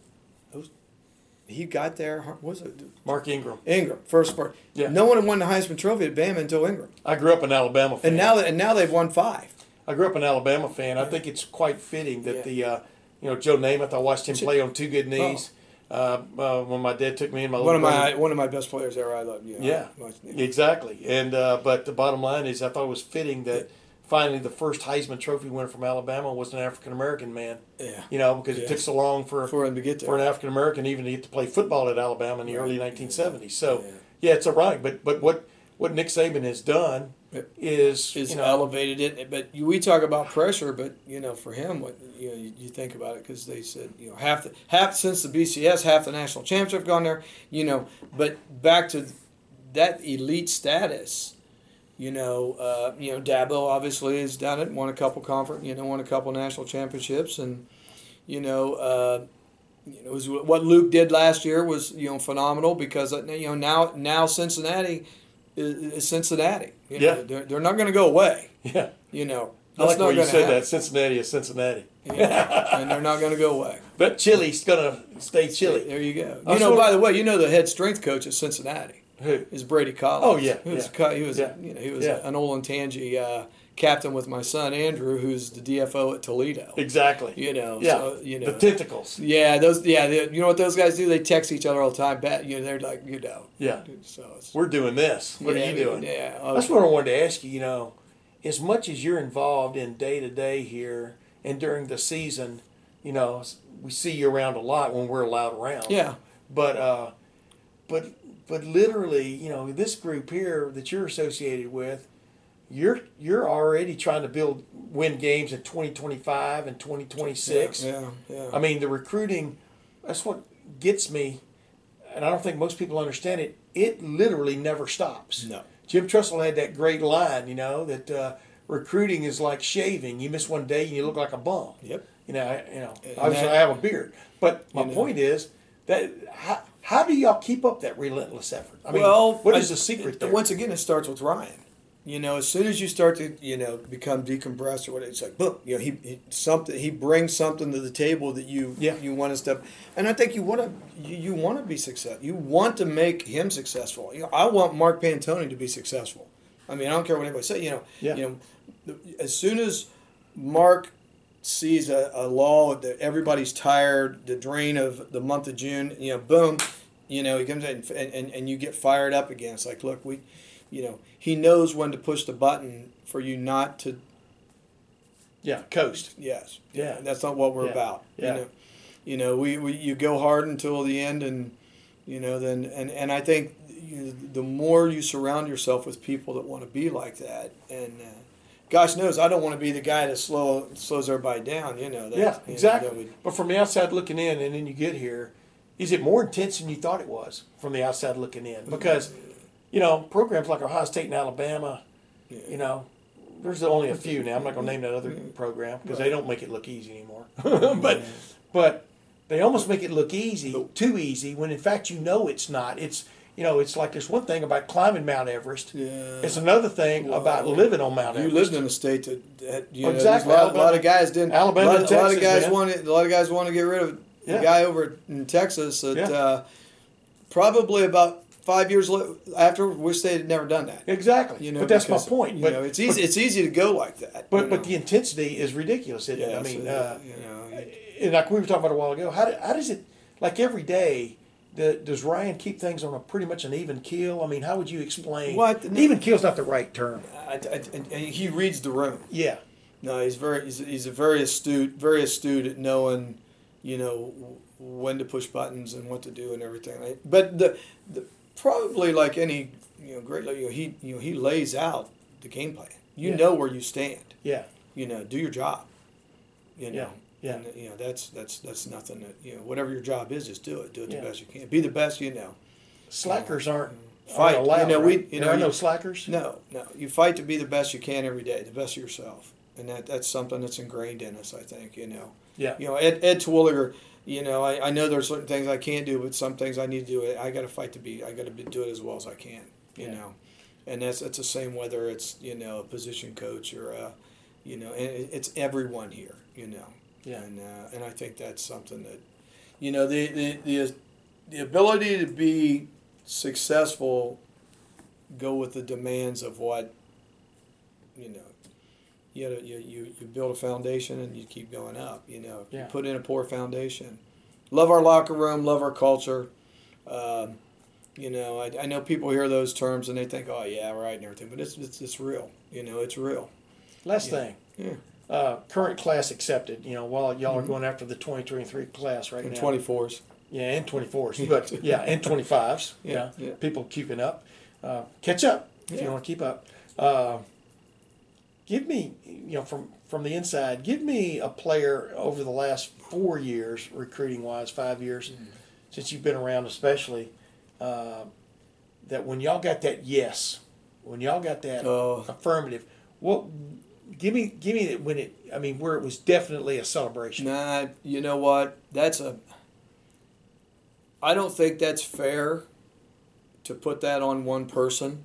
He got there. what Was it Mark Ingram. Ingram first part? Yeah. No one had won the Heisman Trophy at Bama until Ingram, I grew up an Alabama fan. and now and now they've won five. I grew up an Alabama fan. I think it's quite fitting that Yeah. the, uh, you know, Joe Namath. I watched him play on two good knees. Uh, uh, when my dad took me and my Oh. One of brother- my one of my best players ever. I love you. know, Yeah, exactly. And uh, but the bottom line is, I thought it was fitting that finally the first Heisman Trophy winner from Alabama was an African American man. Yeah. You know, because it Yeah. took so long for For him to get there. for an African American even to get to play football at Alabama in the early 1970s. So Yeah. yeah. it's ironic. But but what what Nick Saban has done is is you know, elevated it. But we talk about pressure, but you know, for him, what you know, you, you think about it because they said you know half the half since the BCS, half the national championship have gone there. You know, but back to that elite status. You know, uh, you know, Dabo obviously has done it, won a couple conference, you know, won a couple national championships, and you know, uh, you know, it was what Luke did last year was you know phenomenal because uh, you know now now Cincinnati is, is Cincinnati. You know, Yeah. they're, they're not going to go away. yeah. You know, I like That's not where you said happen. that. Cincinnati is Cincinnati. Yeah, and they're not going to go away. But Chili's gonna stay chilly. There you go. You know, by the way, you know the head strength coach at Cincinnati Who? is Brady Collins. Oh, yeah, he was, yeah. co- he was, Yeah. you know, he was Yeah. an Olentangy uh, captain with my son Andrew, who's the DFO at Toledo. Exactly. You know, Yeah. so, you know, the tentacles. yeah, those, yeah, they, you know what those guys do? They text each other all the time. Back, you know, they're like, you know, Yeah. so it's, We're doing this. What yeah, are you doing? Yeah, That's what I wanted to ask you. You know, as much as you're involved in day to day here and during the season, you know, we see you around a lot when we're allowed around. Yeah, But uh, but but literally, you know, this group here that you're associated with, you're you're already trying to build win games in 2025 and 2026. yeah, yeah. I mean, the recruiting, that's what gets me, and I don't think most people understand it. It literally never stops. No. Jim Tressel had that great line, you know, that uh, recruiting is like shaving. You miss one day and you look like a bum. Yep. You know, I, you know, And obviously that- I have a beard, but my You know. point is that how, how do y'all keep up that relentless effort? I mean, well, what I- the secret there? Once again, it starts with Ryan. You know, as soon as you start to, you know, become decompressed or whatever, it's like, boom, you know, he, he something he brings something to the table that you Yeah. you want to step, and I think you want to you, you want to be successful. You want to make him successful. You know, I want Mark Pantoni to be successful. I mean, I don't care what anybody says. You know, Yeah. you know, as soon as Mark sees a, a law that everybody's tired, the drain of the month of June, you know, boom, you know, he comes in and, and, and you get fired up again. It's like, look, we, you know, he knows when to push the button for you not to, yeah, coast. yes. Yeah. That's not what we're Yeah. about. Yeah. You know, you know we, we, you go hard until the end and, you know, then, and, and I think you, the more you surround yourself with people that want to be like that and, uh, gosh knows I don't want to be the guy that slow slows everybody down. You know. That, Yeah, you know, exactly. that would- But from the outside looking in, and then you get here, is it more intense than you thought it was from the outside looking in? Mm. Because, you know, programs like Ohio State and Alabama, you know, there's only a few now. I'm not going to name that other mm. program because they don't make it look easy anymore. [laughs] but, mm. but they almost make it look easy, too easy, when in fact you know it's not. It's you know, it's like there's one thing about climbing Mount Everest. Yeah. It's another thing about living on Mount You Everest. You lived in a state that, that you know, Exactly. a lot, a lot of guys didn't. Alabama a lot, and a lot of guys man. wanted. A lot of guys want to get rid of Yeah. the guy over in Texas. That Yeah. uh, probably about five years after, wish they had never done that. exactly. You know, but that's because, my point. You know, it's easy. it's easy to go like that. But you but the intensity is ridiculous. Isn't it? I mean, so, uh, you know, and like we were talking about a while ago, how, do, how does it like every day? The, does Ryan keep things on a pretty much an even keel? I mean, how would you explain? What? even keel's not the right term. I, I, and he reads the room. Yeah, No, he's very he's, he's a very astute, very astute at knowing, you know, when to push buttons and what to do and everything. But the, the probably like any you know great you know, he you know he lays out the game plan. You Yeah. know where you stand. yeah, You know, do your job. You know. Yeah. And, you know that's that's that's nothing that you know whatever your job is, just do it. Do it Yeah. the best you can. Be the best you know. slackers um, aren't Fight. allowed. You know, we- you there know, are no slackers. No, no. You fight to be the best you can every day, the best of yourself, and that that's something that's ingrained in us. I think you know. Yeah. You know, Ed Ed Terwilliger. You know, I, I know there's certain things I can't do, but some things I need to do. I got to fight to be. I got to do it as well as I can. You Yeah. know, and that's that's the same whether it's you know a position coach or a, you know, and it's everyone here. You know. Yeah. And uh, and I think that's something that, you know, the the the, the ability to be successful go with the demands of what you know you, you, you you build a foundation and you keep going up you know. Yeah. you put in a poor foundation love our locker room love our culture um, you know I, I know people hear those terms and they think oh yeah right and everything but it's it's, it's real you know it's real. Last thing, yeah uh, current class accepted. You know, while y'all are going after the 2023 class right and now. 24s Yeah, and 24s, [laughs] but yeah, and 25s. Yeah, Yeah, yeah. people keeping up. Uh, catch up if you want to keep up. Uh, give me, you know, from from the inside, give me a player over the last four years, recruiting wise, five years, Mm-hmm. since you've been around, especially, uh, that when y'all got that yes, when y'all got that Oh. affirmative, what? Give me, give me when it. I mean, where it was definitely a celebration. Nah, you know what? That's a. I don't think that's fair to put that on one person,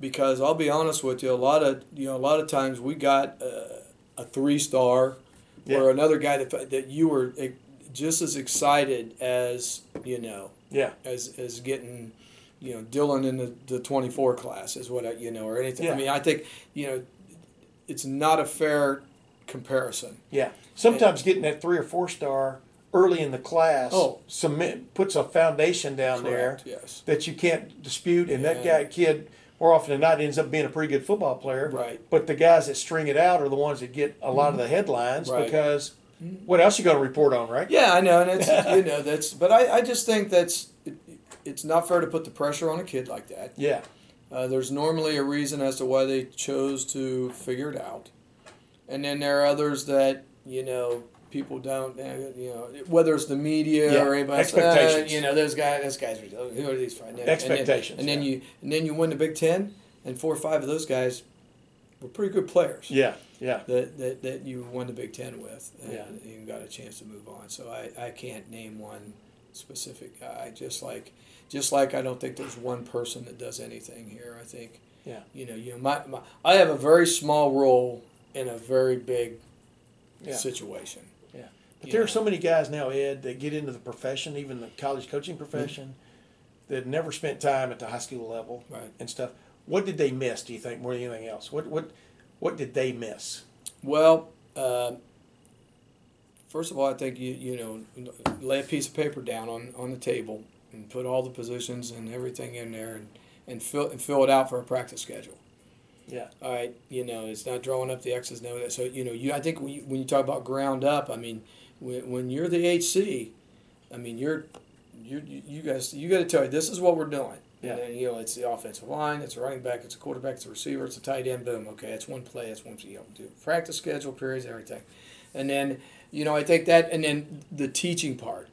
because I'll be honest with you. A lot of you know, a lot of times we got uh, a three star, Yeah. or another guy that that you were just as excited as you know Yeah, as as getting you know Dylan in the, the 24 class is what I, you know or anything. Yeah. I mean, I think you know it's not a fair comparison. Yeah. Sometimes getting that three or four star early in the class Oh. submit puts a foundation down Correct, there yes. that you can't dispute and that guy kid more often than not ends up being a pretty good football player. Right. But the guys that string it out are the ones that get a lot of the mm-hmm. headlines Right. because mm-hmm. what else you got to report on, right? Yeah, I know, and it's [laughs] you know that's. But I, I just think that's it, it's not fair to put the pressure on a kid like that. Yeah. Uh, there's normally a reason as to why they chose to figure it out, and then there are others that you know people don't. uh, You know, whether it's the media Yeah, or anybody else, uh, expectations. you know, those guys, those guys, are, who are these? Then- Expectations, And then, and then yeah. you and then you win the Big Ten, and four or five of those guys were pretty good players. Yeah. Yeah. that, that, that you won the Big Ten with, and Yeah. you got a chance to move on. So I, I can't name one specific guy. Just like just like I don't think there's one person that does anything here. I think Yeah. you know you know my, my I have a very small role in a very big Yeah. situation. Yeah. But You there are so many guys now, Ed, that get into the profession, even the college coaching profession, that never spent time at the high school level Right. and stuff. What did they miss, do you think, more than anything else? What what what did they miss? Well, uh, first of all, I think you you know lay a piece of paper down on, on the table and put all the positions and everything in there and, and fill and fill it out for a practice schedule. Yeah. All right, you know, it's not drawing up the X's and O's. So you know, you I think when you, when you talk about ground up, I mean, when, when you're the HC, I mean, you're you you guys you got to tell you this is what we're doing. Yeah. And then, you know, it's the offensive line, it's a running back, it's a quarterback, it's a receiver, it's a tight end. Boom. Okay, it's one play, it's one you know, do practice schedule, periods, everything, and then you know I think that, and then the teaching part.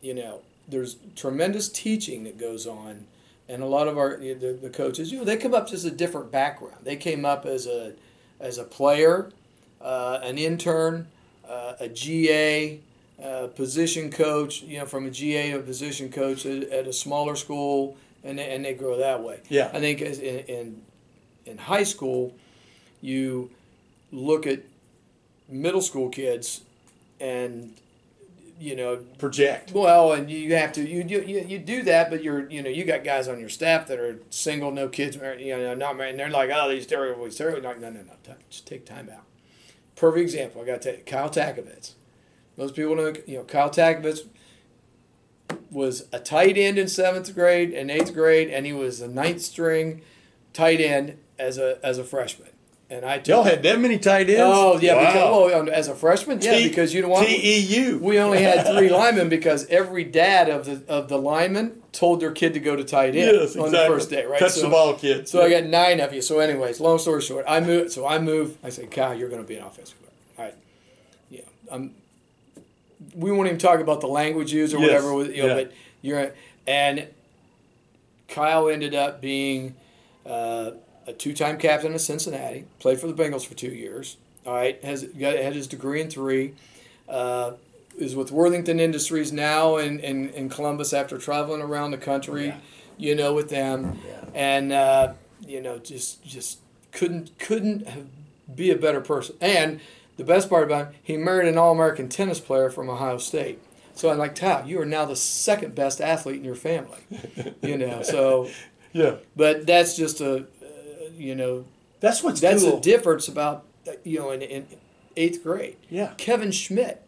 You know, there's tremendous teaching that goes on and a lot of our the, the coaches, you know, they come up just a different background. They came up as a as a player, uh, an intern, uh, a GA, uh, position coach. You know, from a GA to a position coach at, at a smaller school, and they, and they grow that way. Yeah. I think as in, in in high school, you look at middle school kids, and you know Project. well, and you have to you, you you do that, but you're you know you got guys on your staff that are single, no kids, you know, not married, and they're like, oh, these terrible, these terrible. Like, no, no, no, just take time out. Perfect example. I got to tell you, Kyle Takovitz. Most people know, you know, Kyle Takovitz was a tight end in seventh grade and eighth grade, and he was a ninth string tight end as a as a freshman. And I took Y'all had that many tight ends? Oh yeah, Wow. because oh, as a freshman, yeah, T- because you don't want TEU. we only had three linemen because every dad of the of the linemen told their kid to go to tight end Yes, on exactly. the first day, right? Touch so, the ball, kid. So I got nine of you. So, anyways, long story short, I moved. So I moved. I said, Kyle, you're going to be an offensive player. All right. Yeah. I'm. We won't even talk about the language used or Yes, whatever. with- You know, yeah. But you're and Kyle ended up being uh, a two-time captain of Cincinnati. Played for the Bengals for two years. All right, has got had his degree in three. Uh, is with Worthington Industries now in, in, in Columbus after traveling around the country, you know, with them, and uh, you know, just just couldn't couldn't have, be a better person. And the best part about him, he married an All-American tennis player from Ohio State. So I'm like, Tal, you are now the second best athlete in your family, you know. So, [laughs] yeah. but that's just a, you know, That's what's that's cool. a difference about you know in, in eighth grade. Yeah. Kevin Schmidt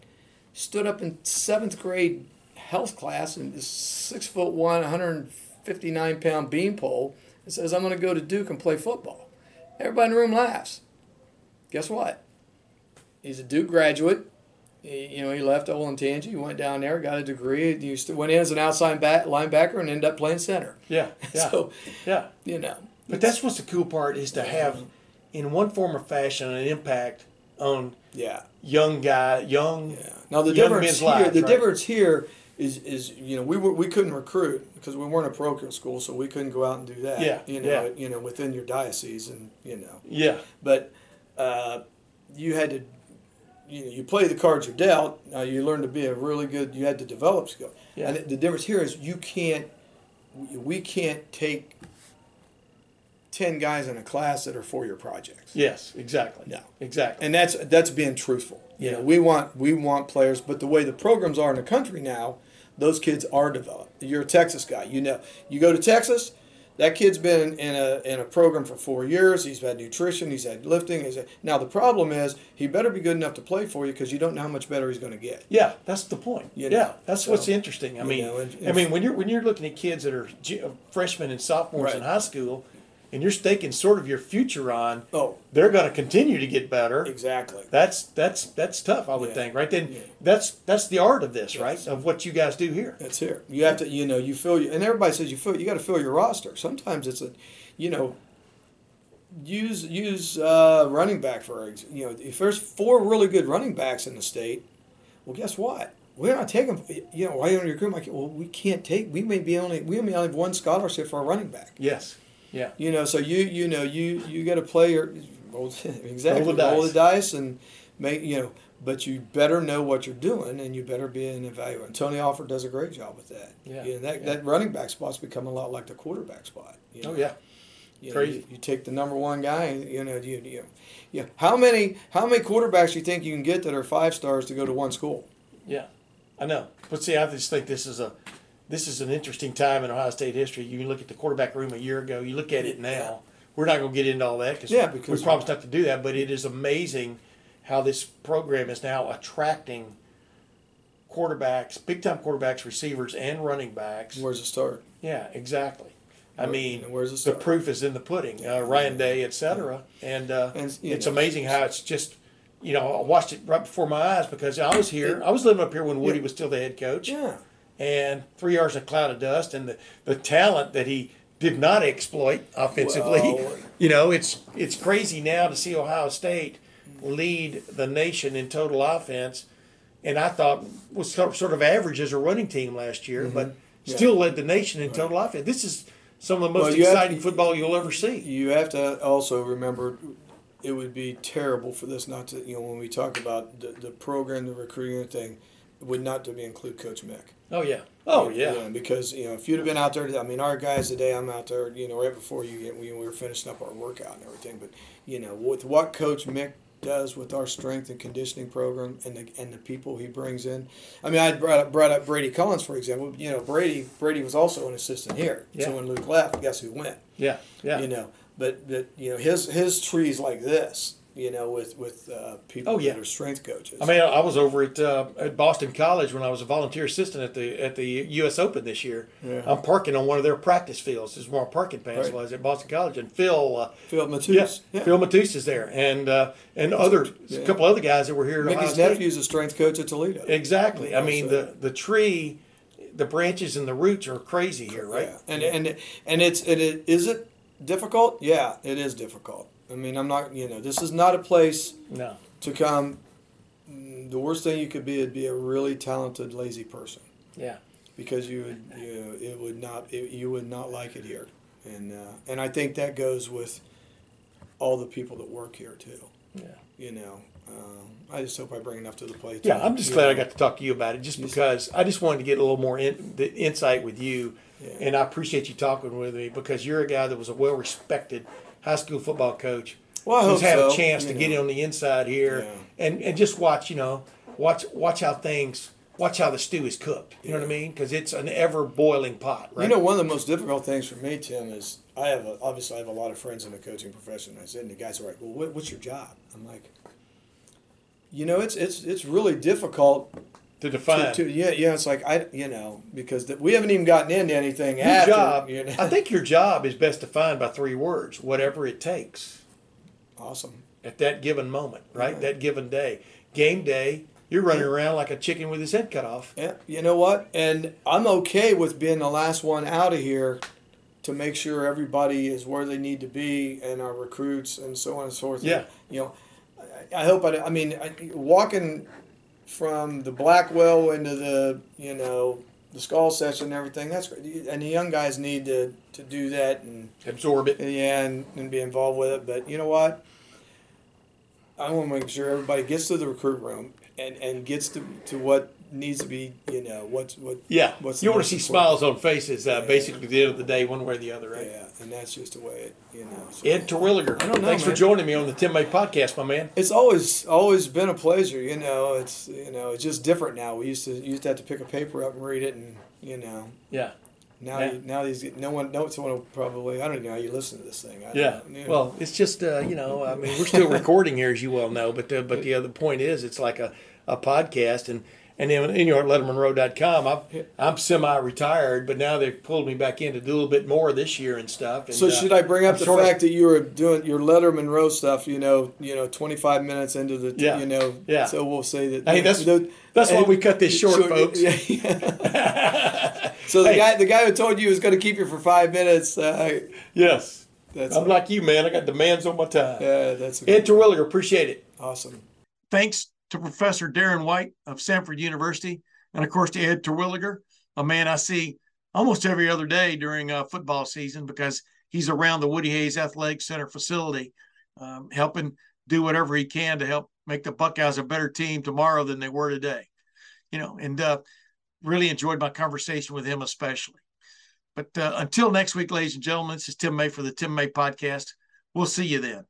stood up in seventh grade health class and this six foot one, 159 pound beanpole and says, "I'm going to go to Duke and play football." Everybody in the room laughs. Guess what? He's a Duke graduate. He, you know, he left Olentangy, he went down there, got a degree. He went in as an outside back, linebacker and ended up playing center. Yeah. [laughs] Yeah. So, yeah. you know, But that's what's the cool part is to have, in one form or fashion, an impact on yeah. young guy, young. Yeah. Now the difference men's here, lives, the right? difference here is is you know we were, we couldn't recruit because we weren't a parochial school, so we couldn't go out and do that. Yeah, You know, yeah. you know within your diocese and you know, Yeah. but uh, you had to. You know, you play the cards you're dealt. Uh, you learn to be a really good. You had to develop skill. Yeah. And the, difference here is you can't. We can't take. Ten guys in a class that are four year projects. Yes. Exactly. No. Exactly. and that's that's being truthful. You Yeah. know, we want we want players, but the way the programs are in the country now, those kids are developed. You're a Texas guy, you know. You go to Texas, that kid's been in a in a program for four years. He's had nutrition, he's had lifting. He's had, now the problem is he better be good enough to play for you because you don't know how much better he's going to get. Yeah, that's the point. You know, yeah, that's so, what's interesting. I mean, know, and- I mean, when you're when you're looking at kids that are freshmen and sophomores in high school, and you're staking sort of your future on, Oh. they're going to continue to get better. Exactly. That's that's that's tough. I would Yeah. think, right? Then Yeah. that's that's the art of this, Yes. right? Of what you guys do here. That's here. You have to, you know, you fill your, and everybody says you fill, you got to fill your roster. Sometimes it's a, you know, use use uh, running back for you know if there's four really good running backs in the state, well, guess what? We're not taking, you know, why don't you recruit my kid? Well, we can't take. We may be only we may only have one scholarship for a running back. Yes. Yeah. You know, so you you know you you got to play your [laughs] roll, exactly Roll the roll dice. the dice and make you know. But you better know what you're doing, and you better be an evaluator. And Tony Alford does a great job with that. Yeah, You know, that yeah. that running back spot's become a lot like the quarterback spot. you Oh know. yeah. You know, crazy. you, you take the number one guy, and, you know, you, you, yeah. How many how many quarterbacks do you think you can get that are five stars to go to one school? Yeah, I know. But see, I just think this is a this is an interesting time in Ohio State history. You look at the quarterback room a year ago. You look at it now. We're not going to get into all that because Yeah, because- we promised not to do that. But it is amazing how this program is now attracting quarterbacks, big time quarterbacks, receivers, and running backs. Where's it start? Yeah, exactly. I mean, where's the the proof is in the pudding. Uh, Ryan Day, et cetera, and, uh, And, it's know, amazing how it's just. You know, I watched it right before my eyes because I was here. I was living up here when Woody Yeah. was still the head coach Yeah. And three yards a cloud of dust, and the, the talent that he did not exploit offensively. Well- [laughs] you know, it's it's crazy now to see Ohio State lead the nation in total offense, and I thought was sort of average as a running team last year, but Mm-hmm. Yeah. still led the nation in total offense. This is some of the most Well, exciting football you'll ever see. You have to also remember it would be terrible for this not to, you know, when we talk about the, the program, the recruiting thing, would not to be include Coach Mick. Oh yeah. Oh yeah. Know, because you know if you'd have been out there, I mean, our guys today, I'm out there, you know, right before you we, we were finishing up our workout and everything. But you know, with what Coach Mick does with our strength and conditioning program and the and the people he brings in. I mean, I brought up, brought up Brady Collins for example. You know, Brady Brady was also an assistant here. Yeah. So when Luke left, guess who went? Yeah. Yeah. You know, but but you know his his trees like this. You know, with with uh, people Oh, yeah. that are strength coaches. I mean, I was over at uh, at Boston College when I was a volunteer assistant at the at the U.S. Open this year. Yeah. I'm parking on one of their practice fields. This is where our parking pass Right. was at Boston College, and Phil, uh, Phil Matus. yes, Yeah. Phil Matus is there, and uh, and other Yeah. a couple other guys that were here. Mickey's nephew's a strength coach at Toledo. Exactly. I mean, so- the the tree, the branches and the roots are crazy here, right? Yeah. And and and it's and it is it difficult? Yeah, it is difficult. I mean, I'm not. You know, this is not a place No. to come. The worst thing you could be would be a really talented, lazy person Yeah. because you would you it would not it, you would not like it here, and uh, and I think that goes with all the people that work here too. Yeah. You know, um, I just hope I bring enough to the plate. Yeah, I'm just glad I got to talk to you about it, just because I just wanted to get a little more in, the insight with you, Yeah. and I appreciate you talking with me because you're a guy that was a well-respected high school football coach Well, who's had so, a chance you to get in on the inside here Yeah. and and just watch, you know, watch watch how things, watch how the stew is cooked. You know what I mean? Because it's an ever boiling pot, right? You know, one of the most difficult things for me, Tim, is I have a, obviously I have a lot of friends in the coaching profession. I said, and the guys are like, "Well, what, what's your job?" I'm like, you know, it's it's it's really difficult to to, define to yeah yeah. It's like I you know because the, we haven't even gotten into anything your after. job. You know? I think your job is best defined by three words: whatever it takes. awesome. at that given moment, right? That given day. Game day, you're running around like a chicken with his head cut off. Yeah, you know what? And I'm okay with being the last one out of here to make sure everybody is where they need to be and our recruits and so on and so forth. Yeah. You know, I, I hope I, I mean, I, walking from the Blackwell into the, you know, the skull session and everything, that's great. And the young guys need to, to do that and, Absorb it. yeah, and, and be involved with it. But you know what? I want to make sure everybody gets to the recruit room and, and gets to, to what needs to be, you know, what's what. Yeah. What's you want to see important. smiles on faces, uh, basically, at the end of the day, one way or the other, right? Yeah, and that's just the way it, you know. so- Ed Terwilliger, I don't know, thanks for joining me on the Tim May podcast, my man. It's always always been a pleasure, you know. It's you know it's just different now. We used to used to have to pick a paper up and read it, and you know Yeah. now Yeah. you, now these no one no someone will probably I don't even know how you listen to this thing. I, Yeah. you know. Well, it's just uh, you know, I mean, we're still [laughs] recording here, as you well know, but the, but the other point is, it's like a, a podcast, and and then you know at LettermenRow.com, I'm I'm semi-retired, but now they've pulled me back in to do a little bit more this year and stuff. And, So uh, should I bring up I'm the sort of- fact that you were doing your Lettermen Row stuff? You know, you know, twenty five minutes into the, Yeah. you know, Yeah. So we'll say that. Hey, that's- the- that's why we cut this short, folks. Yeah, [laughs] yeah. so the Hey. guy, the guy who told you he was going to keep you for five minutes, uh, Yes, that's I'm like you, man. I got demands on my time. yeah, that's Ed Terwilliger, appreciate it. awesome. Thanks to Professor Darin White of Samford University, and of course to Ed Terwilliger, a man I see almost every other day during uh, football season because he's around the Woody Hayes Athletic Center facility, um, helping do whatever he can to help make the Buckeyes a better team tomorrow than they were today. You know, and uh, really enjoyed my conversation with him, especially. But uh, until next week, ladies and gentlemen, this is Tim May for the Tim May Podcast. We'll see you then.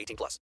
18 plus.